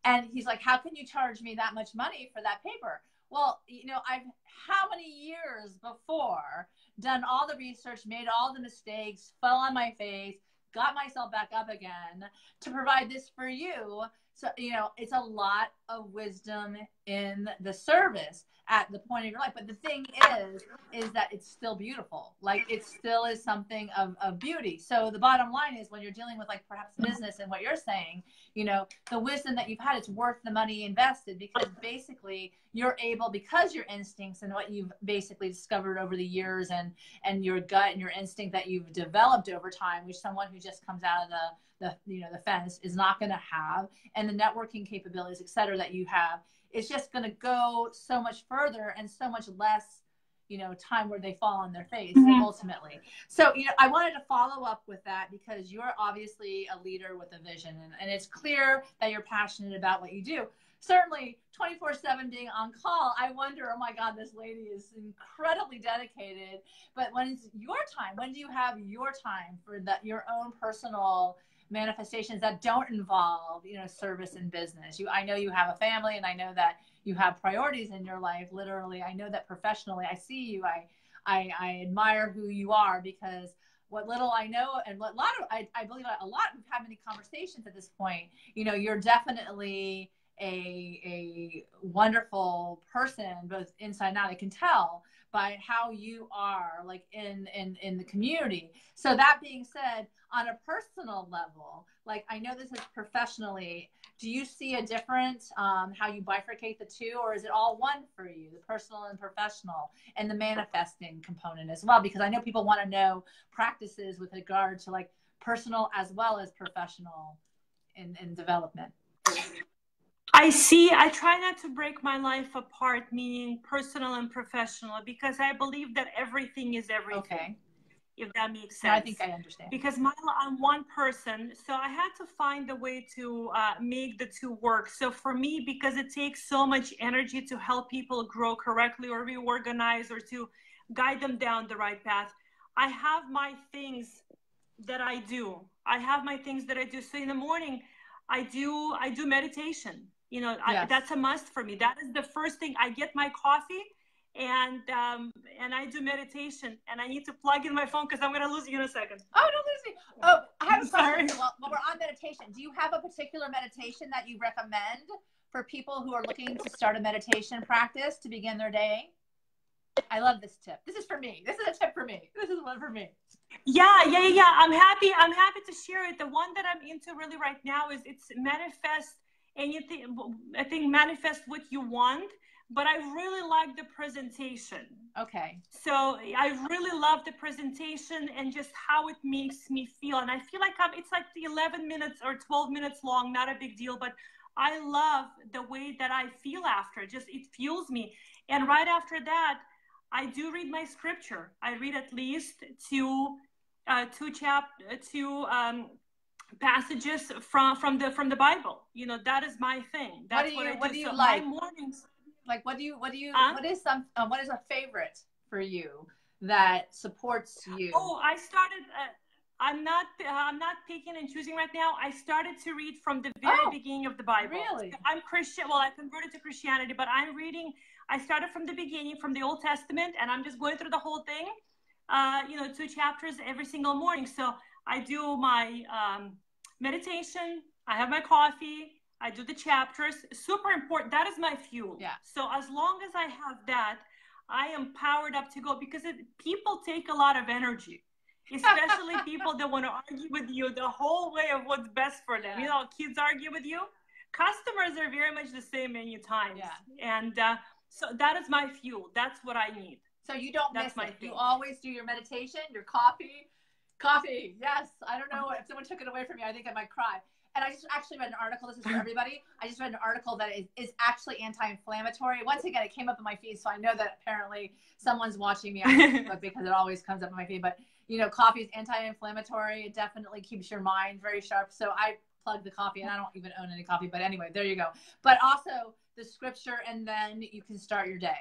And he's like, How can you charge me that much money for that paper? Well, you know, I've how many years before done all the research, made all the mistakes, fell on my face, got myself back up again to provide this for you. So, you know, it's a lot of wisdom in the service at the point of your life. But the thing is, is that it's still beautiful. Like it still is something of, of beauty. So the bottom line is when you're dealing with like perhaps business and what you're saying, you know, the wisdom that you've had, it's worth the money invested because basically you're able, because your instincts and what you've basically discovered over the years and, and your gut and your instinct that you've developed over time, which someone who just comes out of the, the you know the fence is not going to have and the networking capabilities et cetera that you have it's just going to go so much further and so much less you know time where they fall on their face mm-hmm. ultimately so you know i wanted to follow up with that because you're obviously a leader with a vision and, and it's clear that you're passionate about what you do certainly 24 7 being on call i wonder oh my god this lady is incredibly dedicated but when it's your time when do you have your time for that your own personal manifestations that don't involve you know service and business. You i know you have a family and i know that you have priorities in your life literally. I know that professionally. I see you. I i, I admire who you are because what little I know and what a lot of I, I believe a lot we've had many conversations at this point, you know, you're definitely a a wonderful person, both inside and out. I can tell by how you are like in in in the community. So that being said, on a personal level, like I know this is professionally, do you see a difference um, how you bifurcate the two, or is it all one for you, the personal and professional, and the manifesting component as well? Because I know people want to know practices with regard to like personal as well as professional in, in development. I see, I try not to break my life apart, meaning personal and professional, because I believe that everything is everything. Okay if that makes sense. I think I understand. Because my, I'm one person, so I had to find a way to uh, make the two work. So for me, because it takes so much energy to help people grow correctly or reorganize or to guide them down the right path, I have my things that I do. I have my things that I do. So in the morning, I do I do meditation. You know, yes. I, that's a must for me. That is the first thing. I get my coffee and um, and I do meditation. And I need to plug in my phone because I'm going to lose you in a second. Oh, don't lose me. Oh, I have a question. Well, while we're on meditation, do you have a particular meditation that you recommend for people who are looking to start a meditation practice to begin their day? I love this tip. This is for me. This is a tip for me. This is one for me. Yeah, yeah, yeah. I'm happy. I'm happy to share it. The one that I'm into really right now is it's manifest anything. I think manifest what you want but I really like the presentation. Okay. So I really love the presentation and just how it makes me feel. And I feel like I'm, it's like the 11 minutes or 12 minutes long, not a big deal, but I love the way that I feel after. Just it fuels me. And right after that, I do read my scripture. I read at least two, uh, two chap, two um, passages from from the from the Bible. You know that is my thing. That's what do you, what, what do you so like? My mornings like what do you what do you what is some uh, what is a favorite for you that supports you oh i started uh, I'm not uh, I'm not picking and choosing right now. I started to read from the very oh, beginning of the Bible. Really? I'm Christian. Well, I converted to Christianity, but I'm reading. I started from the beginning, from the Old Testament, and I'm just going through the whole thing. Uh, you know, two chapters every single morning. So I do my um, meditation. I have my coffee. I do the chapters. Super important. That is my fuel. Yeah. So as long as I have that, I am powered up to go because it, people take a lot of energy especially people that want to argue with you the whole way of what's best for them. Yeah. You know, kids argue with you. Customers are very much the same many times. Yeah. And uh, so that is my fuel. That's what I need. So you don't That's miss it. Thing. You always do your meditation, your coffee. Coffee. Yes. I don't know if someone took it away from me. I think I might cry. And I just actually read an article. This is for everybody. I just read an article that is, is actually anti-inflammatory. Once again, it came up in my feed, so I know that apparently someone's watching me on Facebook because it always comes up in my feed. But you know, coffee is anti-inflammatory. It definitely keeps your mind very sharp. So I plug the coffee, and I don't even own any coffee. But anyway, there you go. But also the scripture, and then you can start your day.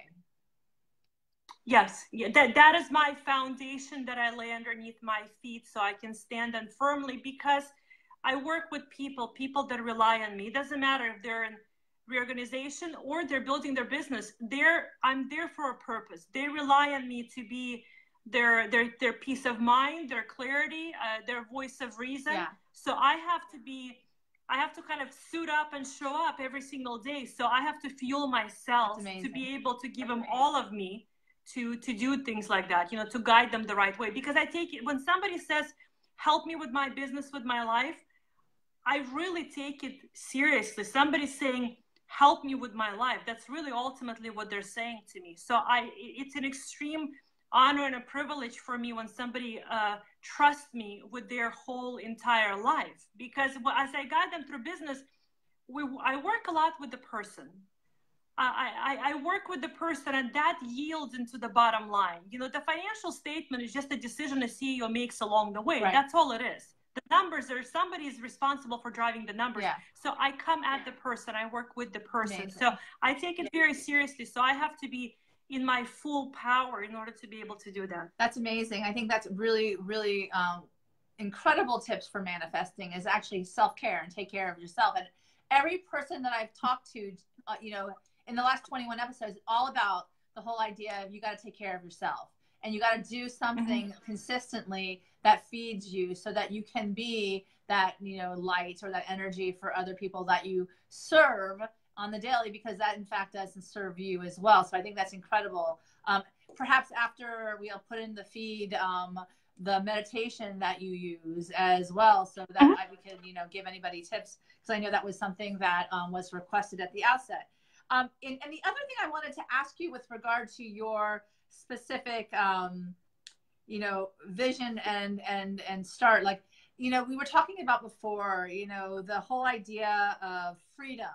Yes, yeah, that that is my foundation that I lay underneath my feet, so I can stand on firmly because I work with people, people that rely on me. It doesn't matter if they're in reorganization or they're building their business. They're I'm there for a purpose. They rely on me to be their their their peace of mind, their clarity, uh, their voice of reason. Yeah. So I have to be, I have to kind of suit up and show up every single day. So I have to fuel myself to be able to give them all of me to to do things like that. You know, to guide them the right way. Because I take it when somebody says, "Help me with my business, with my life," I really take it seriously. Somebody's saying help me with my life that's really ultimately what they're saying to me so i it's an extreme honor and a privilege for me when somebody uh, trusts me with their whole entire life. Because as I guide them through business, we, I work a lot with the person. I, I, I work with the person and that yields into the bottom line. You know, the financial statement is just a decision a CEO makes along the way. Right. That's all it is. The numbers are somebody is responsible for driving the numbers. Yeah. So I come at the person, I work with the person. Amazing. So I take it very seriously. So I have to be in my full power in order to be able to do that. That's amazing. I think that's really, really um, incredible tips for manifesting is actually self care and take care of yourself. And every person that I've talked to, uh, you know, in the last 21 episodes, all about the whole idea of you got to take care of yourself and you got to do something mm-hmm. consistently that feeds you so that you can be that you know light or that energy for other people that you serve on the daily because that in fact doesn't serve you as well. So I think that's incredible. Um, perhaps after we'll put in the feed um, the meditation that you use as well, so that mm-hmm. I, we can you know give anybody tips because I know that was something that um, was requested at the outset. Um, and, and, the other thing I wanted to ask you with regard to your specific um, you know vision and and and start like you know we were talking about before you know the whole idea of freedom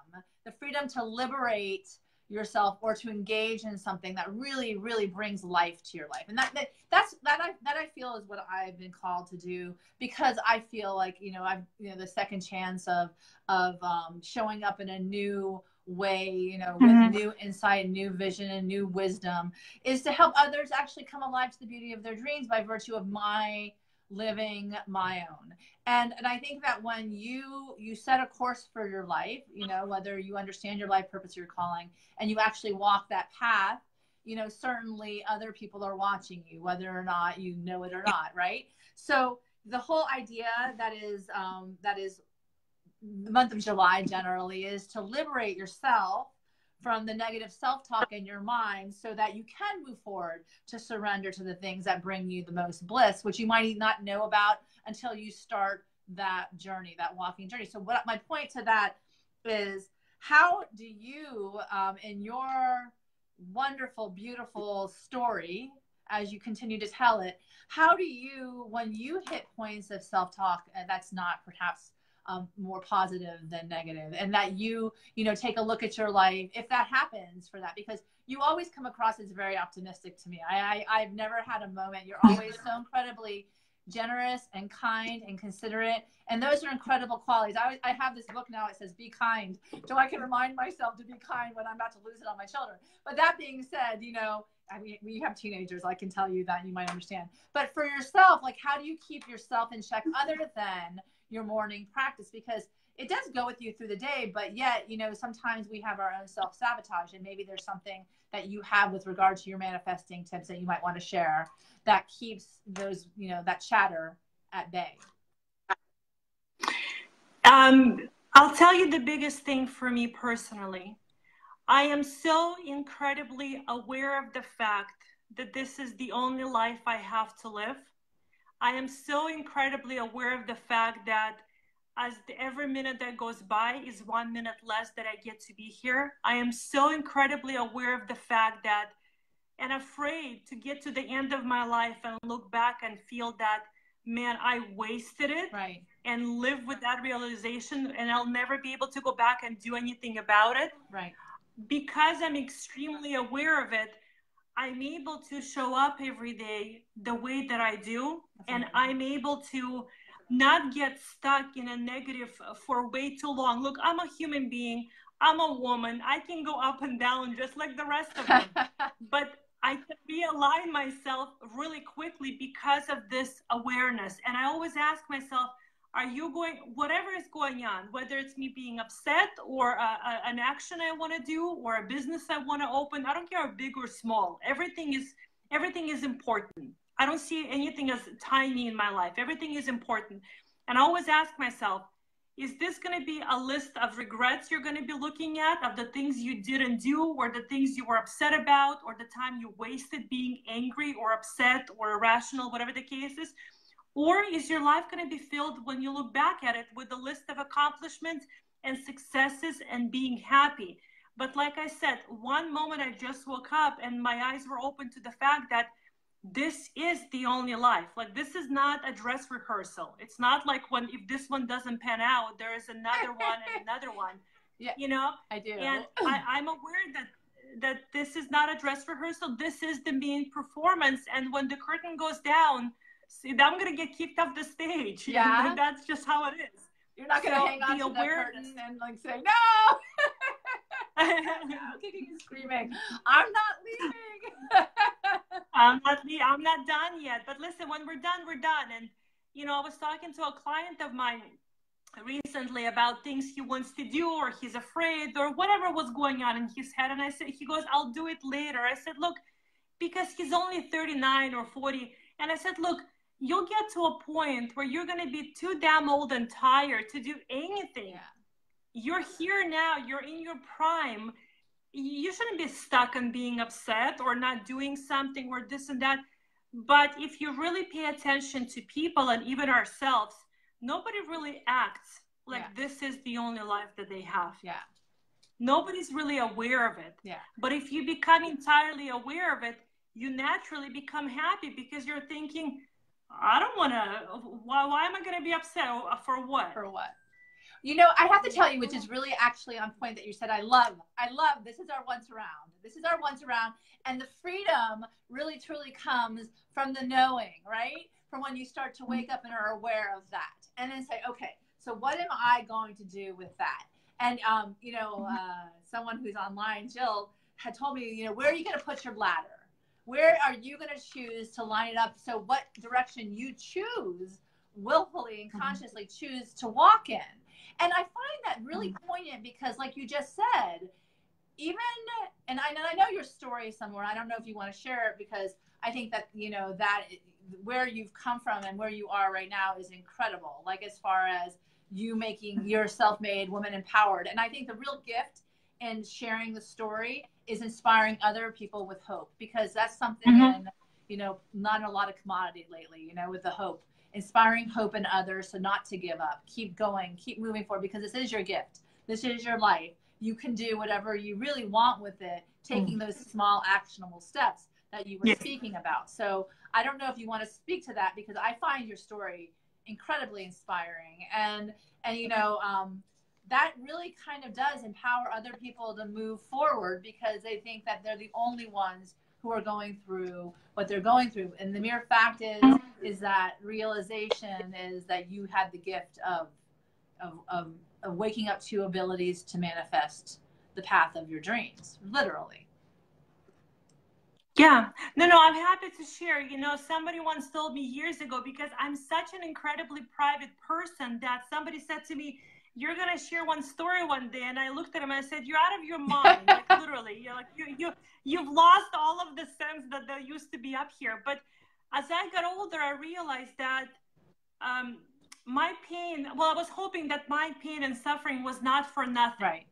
the freedom to liberate yourself or to engage in something that really really brings life to your life and that, that that's that I that I feel is what I've been called to do because I feel like you know I've you know the second chance of of um, showing up in a new way you know with mm-hmm. new insight new vision and new wisdom is to help others actually come alive to the beauty of their dreams by virtue of my living my own. And and i think that when you you set a course for your life you know whether you understand your life purpose your calling and you actually walk that path you know certainly other people are watching you whether or not you know it or not right? So the whole idea that is um, that is the month of july generally is to liberate yourself from the negative self talk in your mind so that you can move forward to surrender to the things that bring you the most bliss, which you might not know about until you start that journey, that walking journey. So, what my point to that is how do you, um, in your wonderful, beautiful story, as you continue to tell it, how do you, when you hit points of self talk that's not perhaps um, more positive than negative and that you you know take a look at your life if that happens for that because you always come across as very optimistic to me i, I i've never had a moment you're always so incredibly generous and kind and considerate and those are incredible qualities I, I have this book now it says be kind so i can remind myself to be kind when i'm about to lose it on my children but that being said you know I mean, we have teenagers. I can tell you that you might understand. But for yourself, like, how do you keep yourself in check other than your morning practice? Because it does go with you through the day, but yet, you know, sometimes we have our own self sabotage, and maybe there's something that you have with regard to your manifesting tips that you might want to share that keeps those, you know, that chatter at bay. Um, I'll tell you the biggest thing for me personally. I am so incredibly aware of the fact that this is the only life I have to live. I am so incredibly aware of the fact that as the, every minute that goes by is one minute less that I get to be here. I am so incredibly aware of the fact that and afraid to get to the end of my life and look back and feel that man i wasted it right. and live with that realization and i'll never be able to go back and do anything about it. Right. Because i'm extremely aware of it i'm able to show up every day the way that i do and i'm able to not get stuck in a negative for way too long. Look i'm a human being. I'm a woman. I can go up and down just like the rest of them but I can realign myself really quickly because of this awareness. And I always ask myself, are you going, whatever is going on, whether it's me being upset or a, a, an action I want to do or a business I want to open, I don't care big or small. Everything is, everything is important. I don't see anything as tiny in my life. Everything is important. And I always ask myself, is this going to be a list of regrets you're going to be looking at of the things you didn't do or the things you were upset about or the time you wasted being angry or upset or irrational whatever the case is or is your life going to be filled when you look back at it with a list of accomplishments and successes and being happy but like i said one moment i just woke up and my eyes were open to the fact that this is the only life. Like this is not a dress rehearsal. It's not like when if this one doesn't pan out, there is another one and another one. Yeah, you know. I do. And I, I'm aware that that this is not a dress rehearsal. This is the main performance. And when the curtain goes down, see, I'm gonna get kicked off the stage. Yeah, that's just how it is. You're not gonna so hang on to the curtain and like say no. kicking and screaming. I'm not leaving. I'm not I'm not done yet. But listen, when we're done, we're done. And you know, I was talking to a client of mine recently about things he wants to do or he's afraid or whatever was going on in his head. And I said, he goes, I'll do it later. I said, look, because he's only 39 or 40. And I said, look, you'll get to a point where you're going to be too damn old and tired to do anything. Yeah you're here now, you're in your prime. You shouldn't be stuck on being upset or not doing something or this and that. But if you really pay attention to people and even ourselves, nobody really acts like yeah. this is the only life that they have. Yeah. Nobody's really aware of it. Yeah. But if you become entirely aware of it, you naturally become happy because you're thinking, I don't want to, why, why am I going to be upset? For what? For what? You know, I have to tell you, which is really actually on point that you said. I love, I love. This is our once around. This is our once around, and the freedom really truly comes from the knowing, right? From when you start to wake up and are aware of that, and then say, okay, so what am I going to do with that? And um, you know, uh, someone who's online, Jill, had told me, you know, where are you going to put your ladder? Where are you going to choose to line it up? So what direction you choose willfully and mm-hmm. consciously choose to walk in and I find that really mm. poignant because, like you just said, even and I, and I know your story somewhere. I don't know if you want to share it because I think that you know that where you've come from and where you are right now is incredible. Like as far as you making your self-made woman empowered, and I think the real gift in sharing the story is inspiring other people with hope because that's something mm-hmm. in, you know not a lot of commodity lately. You know with the hope inspiring hope in others so not to give up keep going keep moving forward because this is your gift this is your life you can do whatever you really want with it taking mm. those small actionable steps that you were yes. speaking about so i don't know if you want to speak to that because i find your story incredibly inspiring and and you know um, that really kind of does empower other people to move forward because they think that they're the only ones who are going through what they're going through. And the mere fact is, is that realization is that you had the gift of, of, of, of waking up to abilities to manifest the path of your dreams, literally. Yeah, no, no, I'm happy to share. You know, somebody once told me years ago because I'm such an incredibly private person that somebody said to me, "You're gonna share one story one day," and I looked at him and I said, "You're out of your mind, like literally. You're like you you you've lost all of the sense that there used to be up here." But as I got older, I realized that um, my pain. Well, I was hoping that my pain and suffering was not for nothing. Right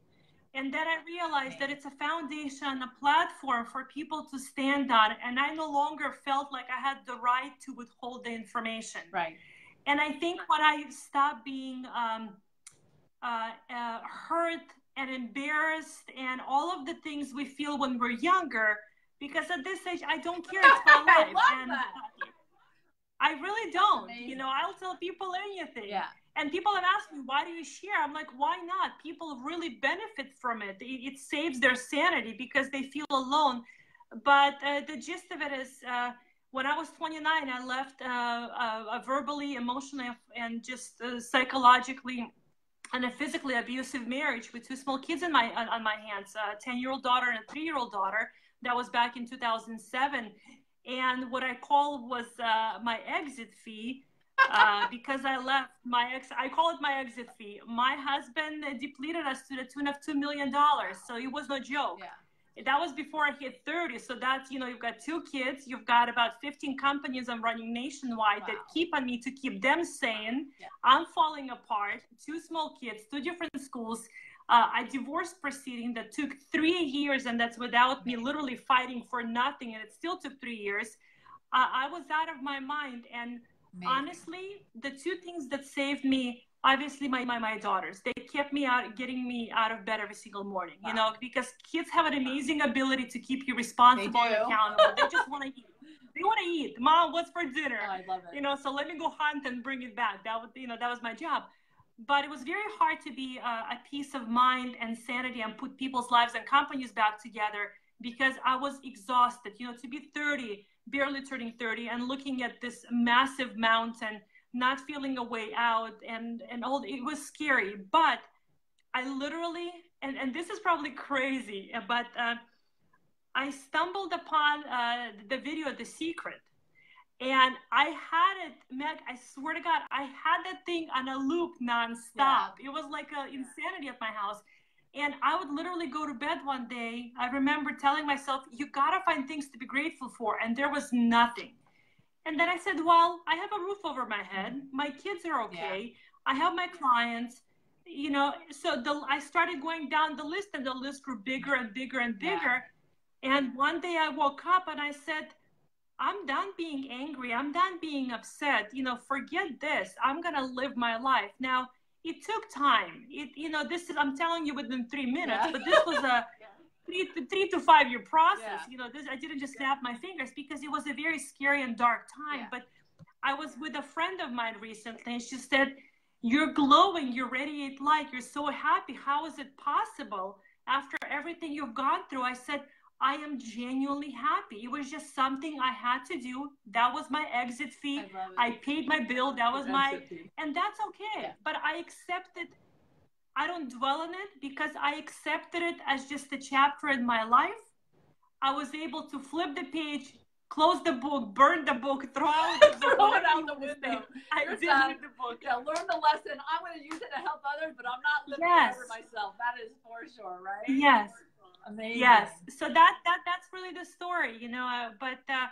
and then I realized that it's a foundation, a platform for people to stand on. And I no longer felt like I had the right to withhold the information. Right. And I think when I stopped being um, uh, uh, hurt and embarrassed and all of the things we feel when we're younger, because at this age, I don't care. It's my life. I and that. I really don't. You know, I'll tell people anything. Yeah. And people have asked me, why do you share? I'm like, why not? People really benefit from it. It, it saves their sanity because they feel alone. But uh, the gist of it is, uh, when I was 29, I left uh, a, a, verbally, emotionally, and just uh, psychologically and a physically abusive marriage with two small kids in my on, on my hands, a 10 year old daughter and a three year old daughter. That was back in 2007. And what I called was uh, my exit fee uh, because I left my ex. I call it my exit fee. My husband depleted us to the tune of two million dollars, so it was no joke. Yeah. That was before I hit 30. So that's, you know, you've got two kids, you've got about 15 companies I'm running nationwide wow. that keep on me to keep them sane. Yeah. I'm falling apart, two small kids, two different schools. Uh, a divorce proceeding that took three years, and that's without me literally fighting for nothing, and it still took three years. Uh, I was out of my mind. And Amazing. honestly, the two things that saved me obviously my, my my daughters they kept me out getting me out of bed every single morning wow. you know because kids have an amazing ability to keep you responsible and accountable. They just want to eat. They want to eat. Mom what's for dinner? Oh, I love it. you know so let me go hunt and bring it back. That was you know that was my job. But it was very hard to be a, a peace of mind and sanity and put people's lives and companies back together because i was exhausted. You know to be 30 barely turning 30 and looking at this massive mountain not feeling a way out and and all it was scary but i literally and and this is probably crazy but uh, i stumbled upon uh, the video the secret and i had it meg i swear to god i had that thing on a loop nonstop yeah. it was like a insanity at my house and I would literally go to bed one day. I remember telling myself, you gotta find things to be grateful for. And there was nothing. And then I said, well, I have a roof over my head. My kids are okay. Yeah. I have my clients. You know, so the, I started going down the list, and the list grew bigger and bigger and bigger. Yeah. And one day I woke up and I said, I'm done being angry. I'm done being upset. You know, forget this. I'm going to live my life. Now, it took time. It, you know, this is, I'm telling you within three minutes, yeah. but this was a, three to three to five year process. Yeah. You know, this I didn't just snap my fingers because it was a very scary and dark time. But I was with a friend of mine recently, and she said, "You're glowing. You radiate light. You're so happy. How is it possible after everything you've gone through?" I said. I am genuinely happy. It was just something I had to do. That was my exit fee. I, I paid my bill. That was my, and that's okay. Yeah. But I accepted I don't dwell on it because I accepted it as just a chapter in my life. I was able to flip the page, close the book, burn the book, throw out the throw it out the window. I did the book. Yeah, learn the lesson. I'm going to use it to help others, but I'm not living yes. it for myself. That is for sure, right? Yes. Amazing. Yes. So that that that's really the story, you know. Uh, but uh,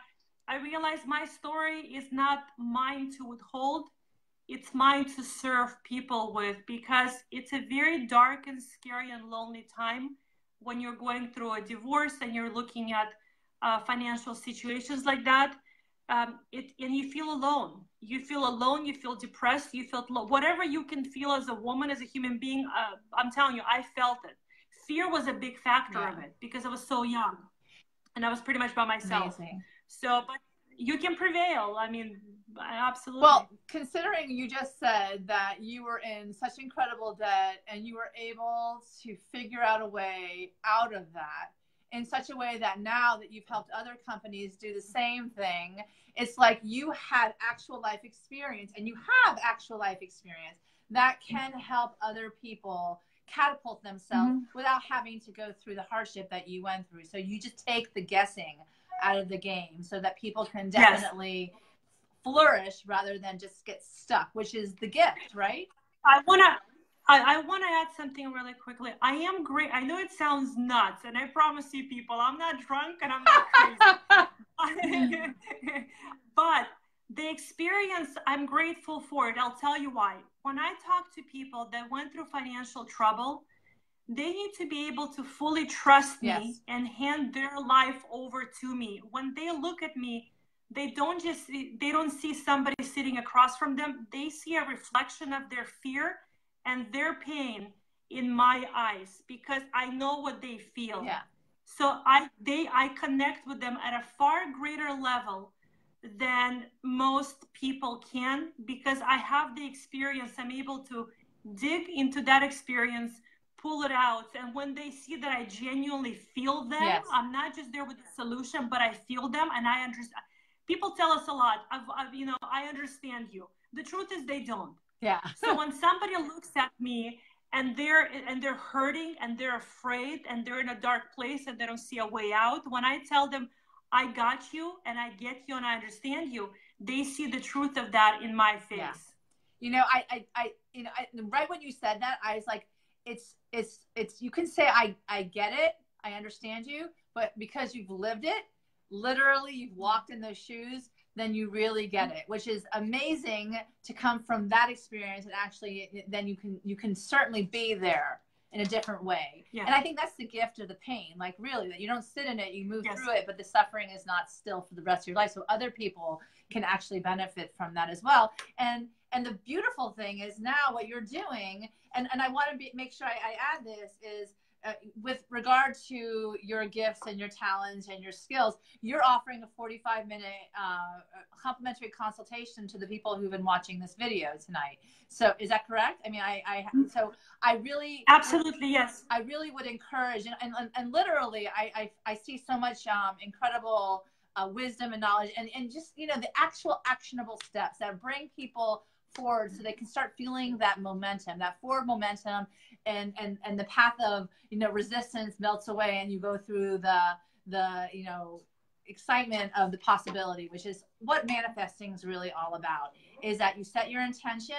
I realized my story is not mine to withhold it's mine to serve people with because it's a very dark and scary and lonely time when you're going through a divorce and you're looking at uh, financial situations like that. Um, it, and you feel alone. You feel alone. You feel depressed. You feel whatever you can feel as a woman, as a human being. Uh, I'm telling you, I felt it. Fear was a big factor yeah. of it because I was so young, and I was pretty much by myself. Amazing. So, but you can prevail. I mean, absolutely. Well, considering you just said that you were in such incredible debt and you were able to figure out a way out of that in such a way that now that you've helped other companies do the same thing, it's like you had actual life experience and you have actual life experience that can help other people catapult themselves mm-hmm. without having to go through the hardship that you went through. So you just take the guessing out of the game so that people can definitely yes. flourish rather than just get stuck, which is the gift, right? I want to I, I want to add something really quickly. I am great. I know it sounds nuts, and I promise you, people, I'm not drunk and I'm not crazy. but the experience, I'm grateful for it. I'll tell you why. When I talk to people that went through financial trouble, they need to be able to fully trust me yes. and hand their life over to me. When they look at me, they don't just they don't see somebody sitting across from them. They see a reflection of their fear and their pain in my eyes because I know what they feel. Yeah. So I they I connect with them at a far greater level than most people can because I have the experience. I'm able to dig into that experience, pull it out, and when they see that I genuinely feel them, yes. I'm not just there with the solution, but I feel them and I understand. People tell us a lot. I've, I've you know, I understand you. The truth is they don't. Yeah. so when somebody looks at me and they're and they're hurting and they're afraid and they're in a dark place and they don't see a way out, when I tell them I got you and I get you and I understand you, they see the truth of that in my face. Yeah. You know, I, I, I you know, I, right when you said that, I was like, it's, it's, it's. You can say I, I get it, I understand you, but because you've lived it, literally, you've walked in those shoes then you really get it which is amazing to come from that experience and actually then you can you can certainly be there in a different way yeah. and i think that's the gift of the pain like really that you don't sit in it you move yes. through it but the suffering is not still for the rest of your life so other people can actually benefit from that as well and and the beautiful thing is now what you're doing and and i want to be, make sure I, I add this is uh, with regard to your gifts and your talents and your skills, you're offering a 45 minute uh, complimentary consultation to the people who've been watching this video tonight. So is that correct? I mean, I, I so I really absolutely yes. I really would encourage and and, and literally, I, I I see so much um, incredible uh, wisdom and knowledge and and just you know the actual actionable steps that bring people forward so they can start feeling that momentum that forward momentum and and and the path of you know resistance melts away and you go through the the you know excitement of the possibility which is what manifesting is really all about is that you set your intention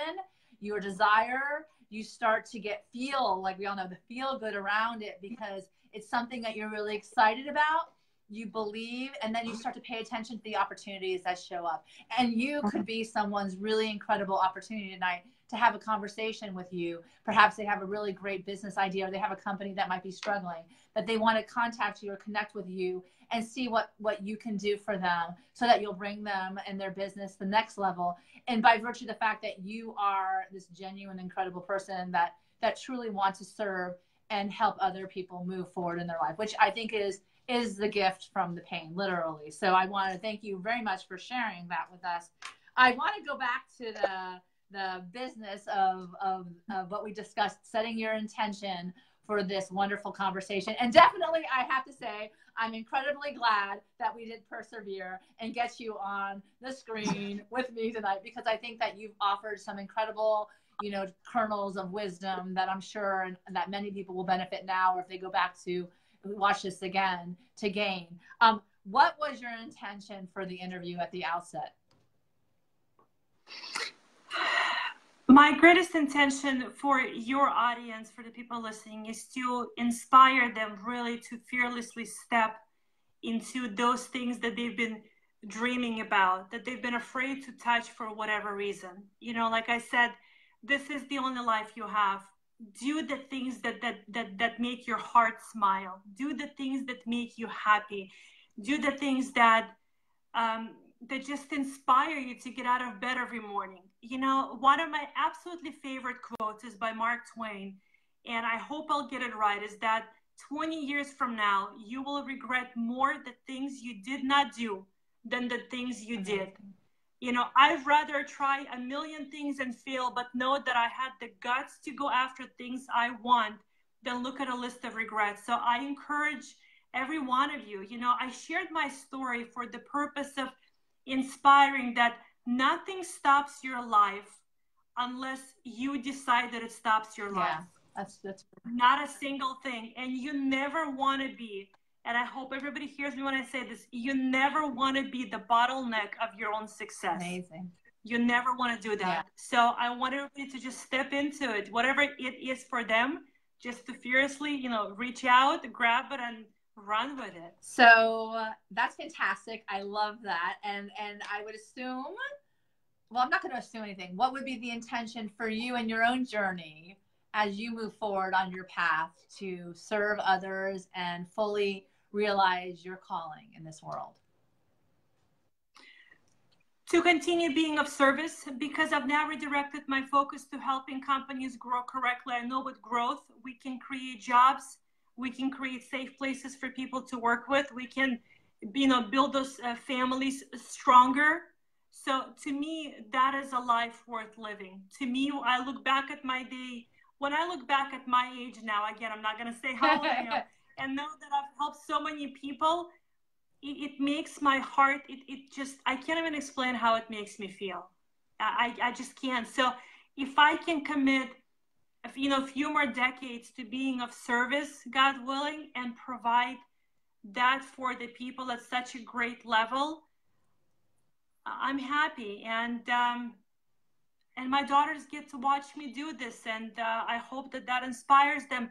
your desire you start to get feel like we all know the feel good around it because it's something that you're really excited about you believe and then you start to pay attention to the opportunities that show up and you uh-huh. could be someone's really incredible opportunity tonight to have a conversation with you. Perhaps they have a really great business idea or they have a company that might be struggling, but they want to contact you or connect with you and see what, what you can do for them so that you'll bring them and their business the next level. And by virtue of the fact that you are this genuine, incredible person that, that truly wants to serve and help other people move forward in their life, which I think is is the gift from the pain, literally. So I want to thank you very much for sharing that with us. I want to go back to the the business of, of, of what we discussed, setting your intention for this wonderful conversation. And definitely, I have to say, I'm incredibly glad that we did persevere and get you on the screen with me tonight because I think that you've offered some incredible, you know, kernels of wisdom that I'm sure that many people will benefit now or if they go back to watch this again to gain. Um, what was your intention for the interview at the outset? My greatest intention for your audience, for the people listening, is to inspire them really to fearlessly step into those things that they've been dreaming about, that they've been afraid to touch for whatever reason. You know, like I said, this is the only life you have. Do the things that that that that make your heart smile. Do the things that make you happy. Do the things that um, that just inspire you to get out of bed every morning. You know, one of my absolutely favorite quotes is by Mark Twain, and I hope I'll get it right, is that 20 years from now, you will regret more the things you did not do than the things you did. You know, I'd rather try a million things and fail, but know that I had the guts to go after things I want than look at a list of regrets. So I encourage every one of you, you know, I shared my story for the purpose of inspiring that nothing stops your life unless you decide that it stops your life. Yeah, that's that's not a single thing. And you never want to be and I hope everybody hears me when I say this, you never want to be the bottleneck of your own success. Amazing. You never want to do that. Yeah. So I want everybody to just step into it, whatever it is for them, just to fiercely, you know, reach out, grab it, and run with it. So uh, that's fantastic. I love that, and and I would assume. Well, I'm not going to assume anything. What would be the intention for you and your own journey as you move forward on your path to serve others and fully realize your calling in this world? To continue being of service because I've now redirected my focus to helping companies grow correctly. I know with growth, we can create jobs, we can create safe places for people to work with, we can you know build those uh, families stronger so to me that is a life worth living to me i look back at my day when I look back at my age now, again, I'm not going to say how old I am, and know that I've helped so many people, it, it, makes my heart, it, it just, I can't even explain how it makes me feel. I, I just can't. So if I can commit, you know, a few more decades to being of service, God willing, and provide that for the people at such a great level, I'm happy. And, um, and my daughters get to watch me do this and uh, i hope that that inspires them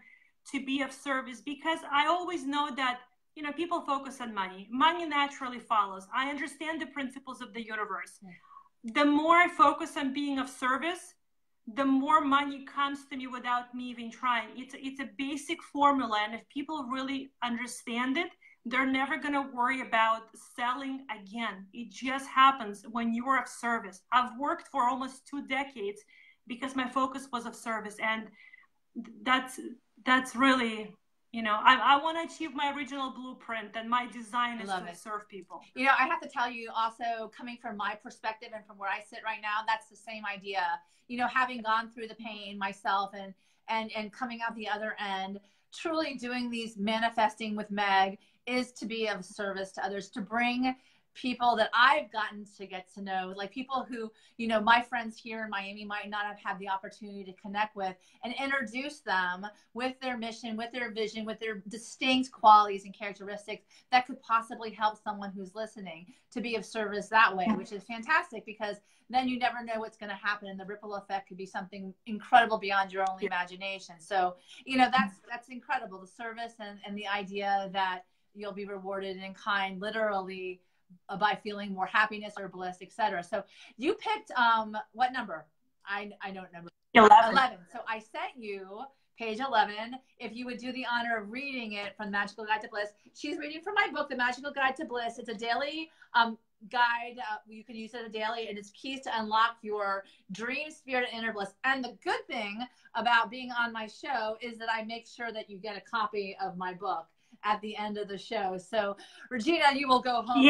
to be of service because i always know that you know people focus on money. Money naturally follows. I understand the principles of the universe. The more i focus on being of service the more money comes to me without me even trying. It's it's a basic formula and if people really understand it they're never going to worry about selling again. It just happens when you are of service. I've worked for almost two decades because my focus was of service, and that's that's really you know i, I want to achieve my original blueprint and my design is to it. serve people you know i have to tell you also coming from my perspective and from where i sit right now that's the same idea you know having gone through the pain myself and and and coming out the other end truly doing these manifesting with meg is to be of service to others, to bring people that I've gotten to get to know, like people who, you know, my friends here in Miami might not have had the opportunity to connect with and introduce them with their mission, with their vision, with their distinct qualities and characteristics that could possibly help someone who's listening to be of service that way, which is fantastic because then you never know what's going to happen and the ripple effect could be something incredible beyond your own imagination. So, you know, that's that's incredible the service and and the idea that you'll be rewarded in kind, literally by feeling more happiness or bliss, etc. So you picked um, what number? I I know number. 11. 11. So I sent you page 11 if you would do the honor of reading it from the magical guide to bliss she's reading from my book the magical guide to bliss it's a daily um, guide uh, you can use it a daily and it's keys to unlock your dream spirit and inner bliss and the good thing about being on my show is that i make sure that you get a copy of my book at the end of the show. So, Regina, you will go home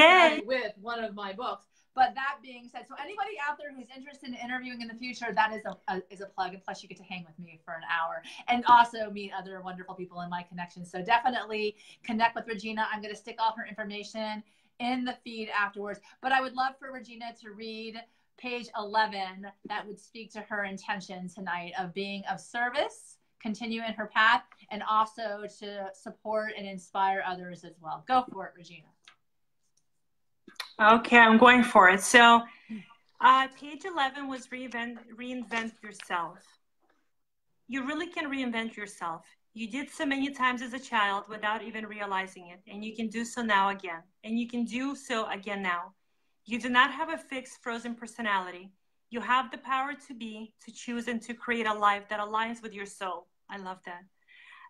with one of my books. But that being said, so anybody out there who's interested in interviewing in the future, that is a, a, is a plug. And plus, you get to hang with me for an hour and also meet other wonderful people in my connection. So definitely connect with Regina. I'm going to stick all her information in the feed afterwards. But I would love for Regina to read page 11 that would speak to her intention tonight of being of service continue in her path and also to support and inspire others as well. Go for it, Regina. Okay, I'm going for it. So, uh, page 11 was reinvent, reinvent yourself. You really can reinvent yourself. You did so many times as a child without even realizing it, and you can do so now again, and you can do so again now. You do not have a fixed, frozen personality. You have the power to be, to choose, and to create a life that aligns with your soul. I love that.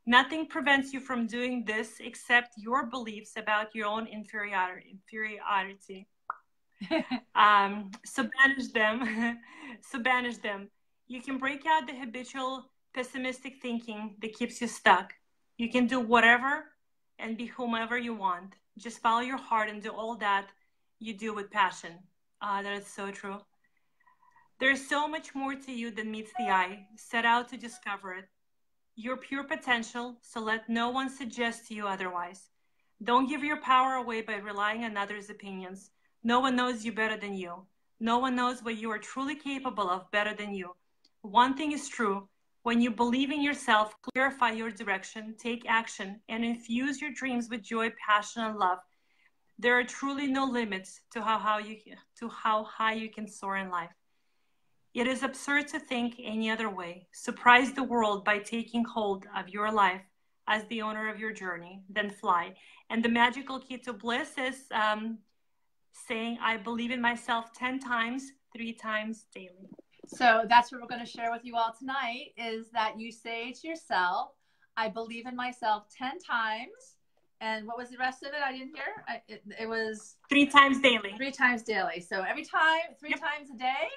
Nothing prevents you from doing this except your beliefs about your own inferiority. inferiority. um, so banish them. so banish them. You can break out the habitual pessimistic thinking that keeps you stuck. You can do whatever and be whomever you want. Just follow your heart and do all that you do with passion. Uh, that is so true. There's so much more to you than meets the eye. Set out to discover it your pure potential, so let no one suggest to you otherwise. Don't give your power away by relying on others' opinions. No one knows you better than you. No one knows what you are truly capable of better than you. One thing is true When you believe in yourself, clarify your direction, take action, and infuse your dreams with joy, passion, and love, there are truly no limits to how, how you to how high you can soar in life. It is absurd to think any other way. Surprise the world by taking hold of your life as the owner of your journey, then fly. And the magical key to bliss is um, saying, I believe in myself 10 times, three times daily. So that's what we're going to share with you all tonight is that you say to yourself, I believe in myself 10 times. And what was the rest of it? I didn't hear. I, it, it, was three times daily. Three times daily. So every time, three yep. times a day,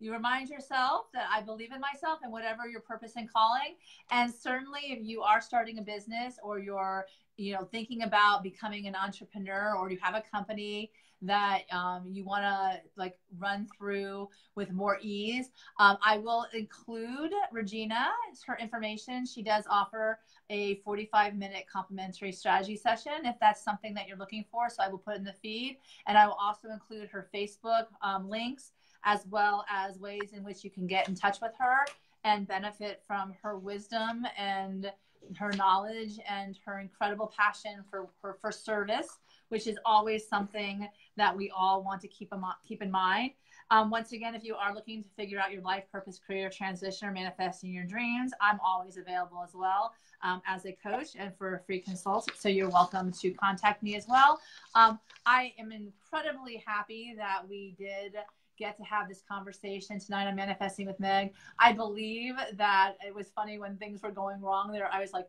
you remind yourself that I believe in myself and whatever your purpose and calling. And certainly, if you are starting a business or you're, you know, thinking about becoming an entrepreneur or you have a company that um, you want to like run through with more ease, um, I will include Regina, her information. She does offer a 45 minute complimentary strategy session if that's something that you're looking for. So I will put in the feed and I will also include her Facebook um, links as well as ways in which you can get in touch with her and benefit from her wisdom and her knowledge and her incredible passion for, for, for service, which is always something that we all want to keep, keep in mind. Um, once again, if you are looking to figure out your life purpose, career transition, or manifesting your dreams, I'm always available as well um, as a coach and for a free consult. So you're welcome to contact me as well. Um, I am incredibly happy that we did get to have this conversation tonight on Manifesting with Meg. I believe that it was funny when things were going wrong there. I was like,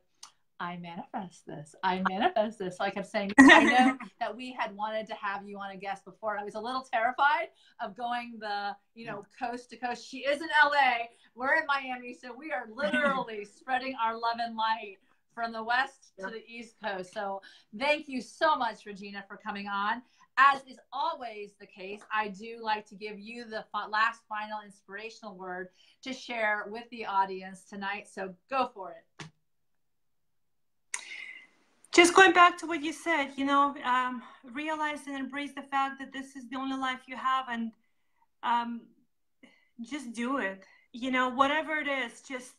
I manifest this. I manifest this. So I kept saying, I know that we had wanted to have you on a guest before. I was a little terrified of going the, you know, coast to coast. She is in LA. We're in Miami. So we are literally spreading our love and light from the west to the east coast. So thank you so much, Regina, for coming on. As is always the case, I do like to give you the last final inspirational word to share with the audience tonight. So go for it. Just going back to what you said, you know, um, realize and embrace the fact that this is the only life you have and um, just do it. You know, whatever it is, just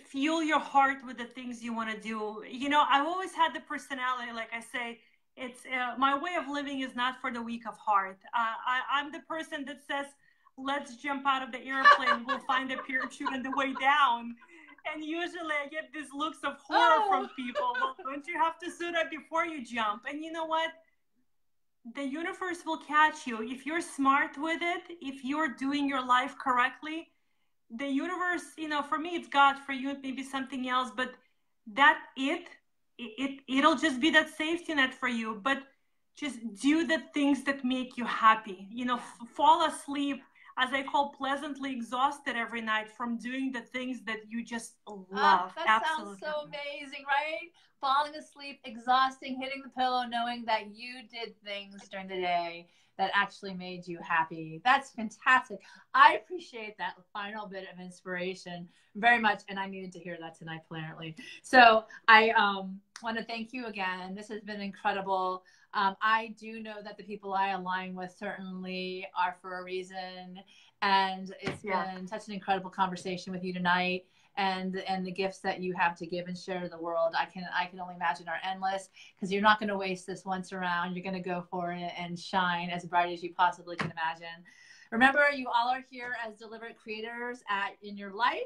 fuel your heart with the things you want to do. You know, I've always had the personality, like I say, it's uh, my way of living is not for the weak of heart. Uh, I, I'm the person that says, let's jump out of the airplane. we'll find a parachute on the way down. And usually I get these looks of horror oh. from people. Well, don't you have to suit up before you jump? And you know what? The universe will catch you. If you're smart with it, if you're doing your life correctly, the universe, you know, for me, it's God, for you, it may be something else, but that it it, it will just be that safety net for you but just do the things that make you happy. You know f- fall asleep as i call pleasantly exhausted every night from doing the things that you just love. that Absolutely. sounds so amazing right? Falling asleep exhausting hitting the pillow knowing that you did things during the day that actually made you happy. That's fantastic. I appreciate that final bit of inspiration very much, and I needed to hear that tonight, apparently. So I um, want to thank you again. This has been incredible. Um, I do know that the people I align with certainly are for a reason, and it's yeah. been such an incredible conversation with you tonight and and the gifts that you have to give and share to the world i can i can only imagine are endless because you're not going to waste this once around. You're going to go for it and shine as bright as you possibly can imagine. Remember you all are here as deliberate creators at in your life.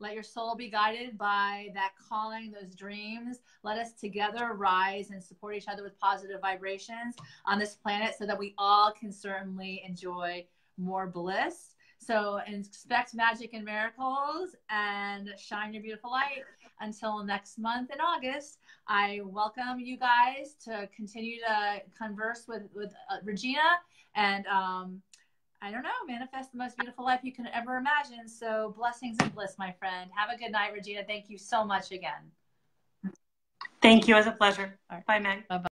Let your soul be guided by that calling, those dreams. Let us together rise and support each other with positive vibrations on this planet so that we all can certainly enjoy more bliss so expect magic and miracles and shine your beautiful light. Until next month in August, I welcome you guys to continue to converse with, with uh, Regina and um, I don't know, manifest the most beautiful life you can ever imagine. So blessings and bliss, my friend. Have a good night, Regina. Thank you so much again. Thank you. It was a pleasure. Right. Bye, Meg. Bye-bye.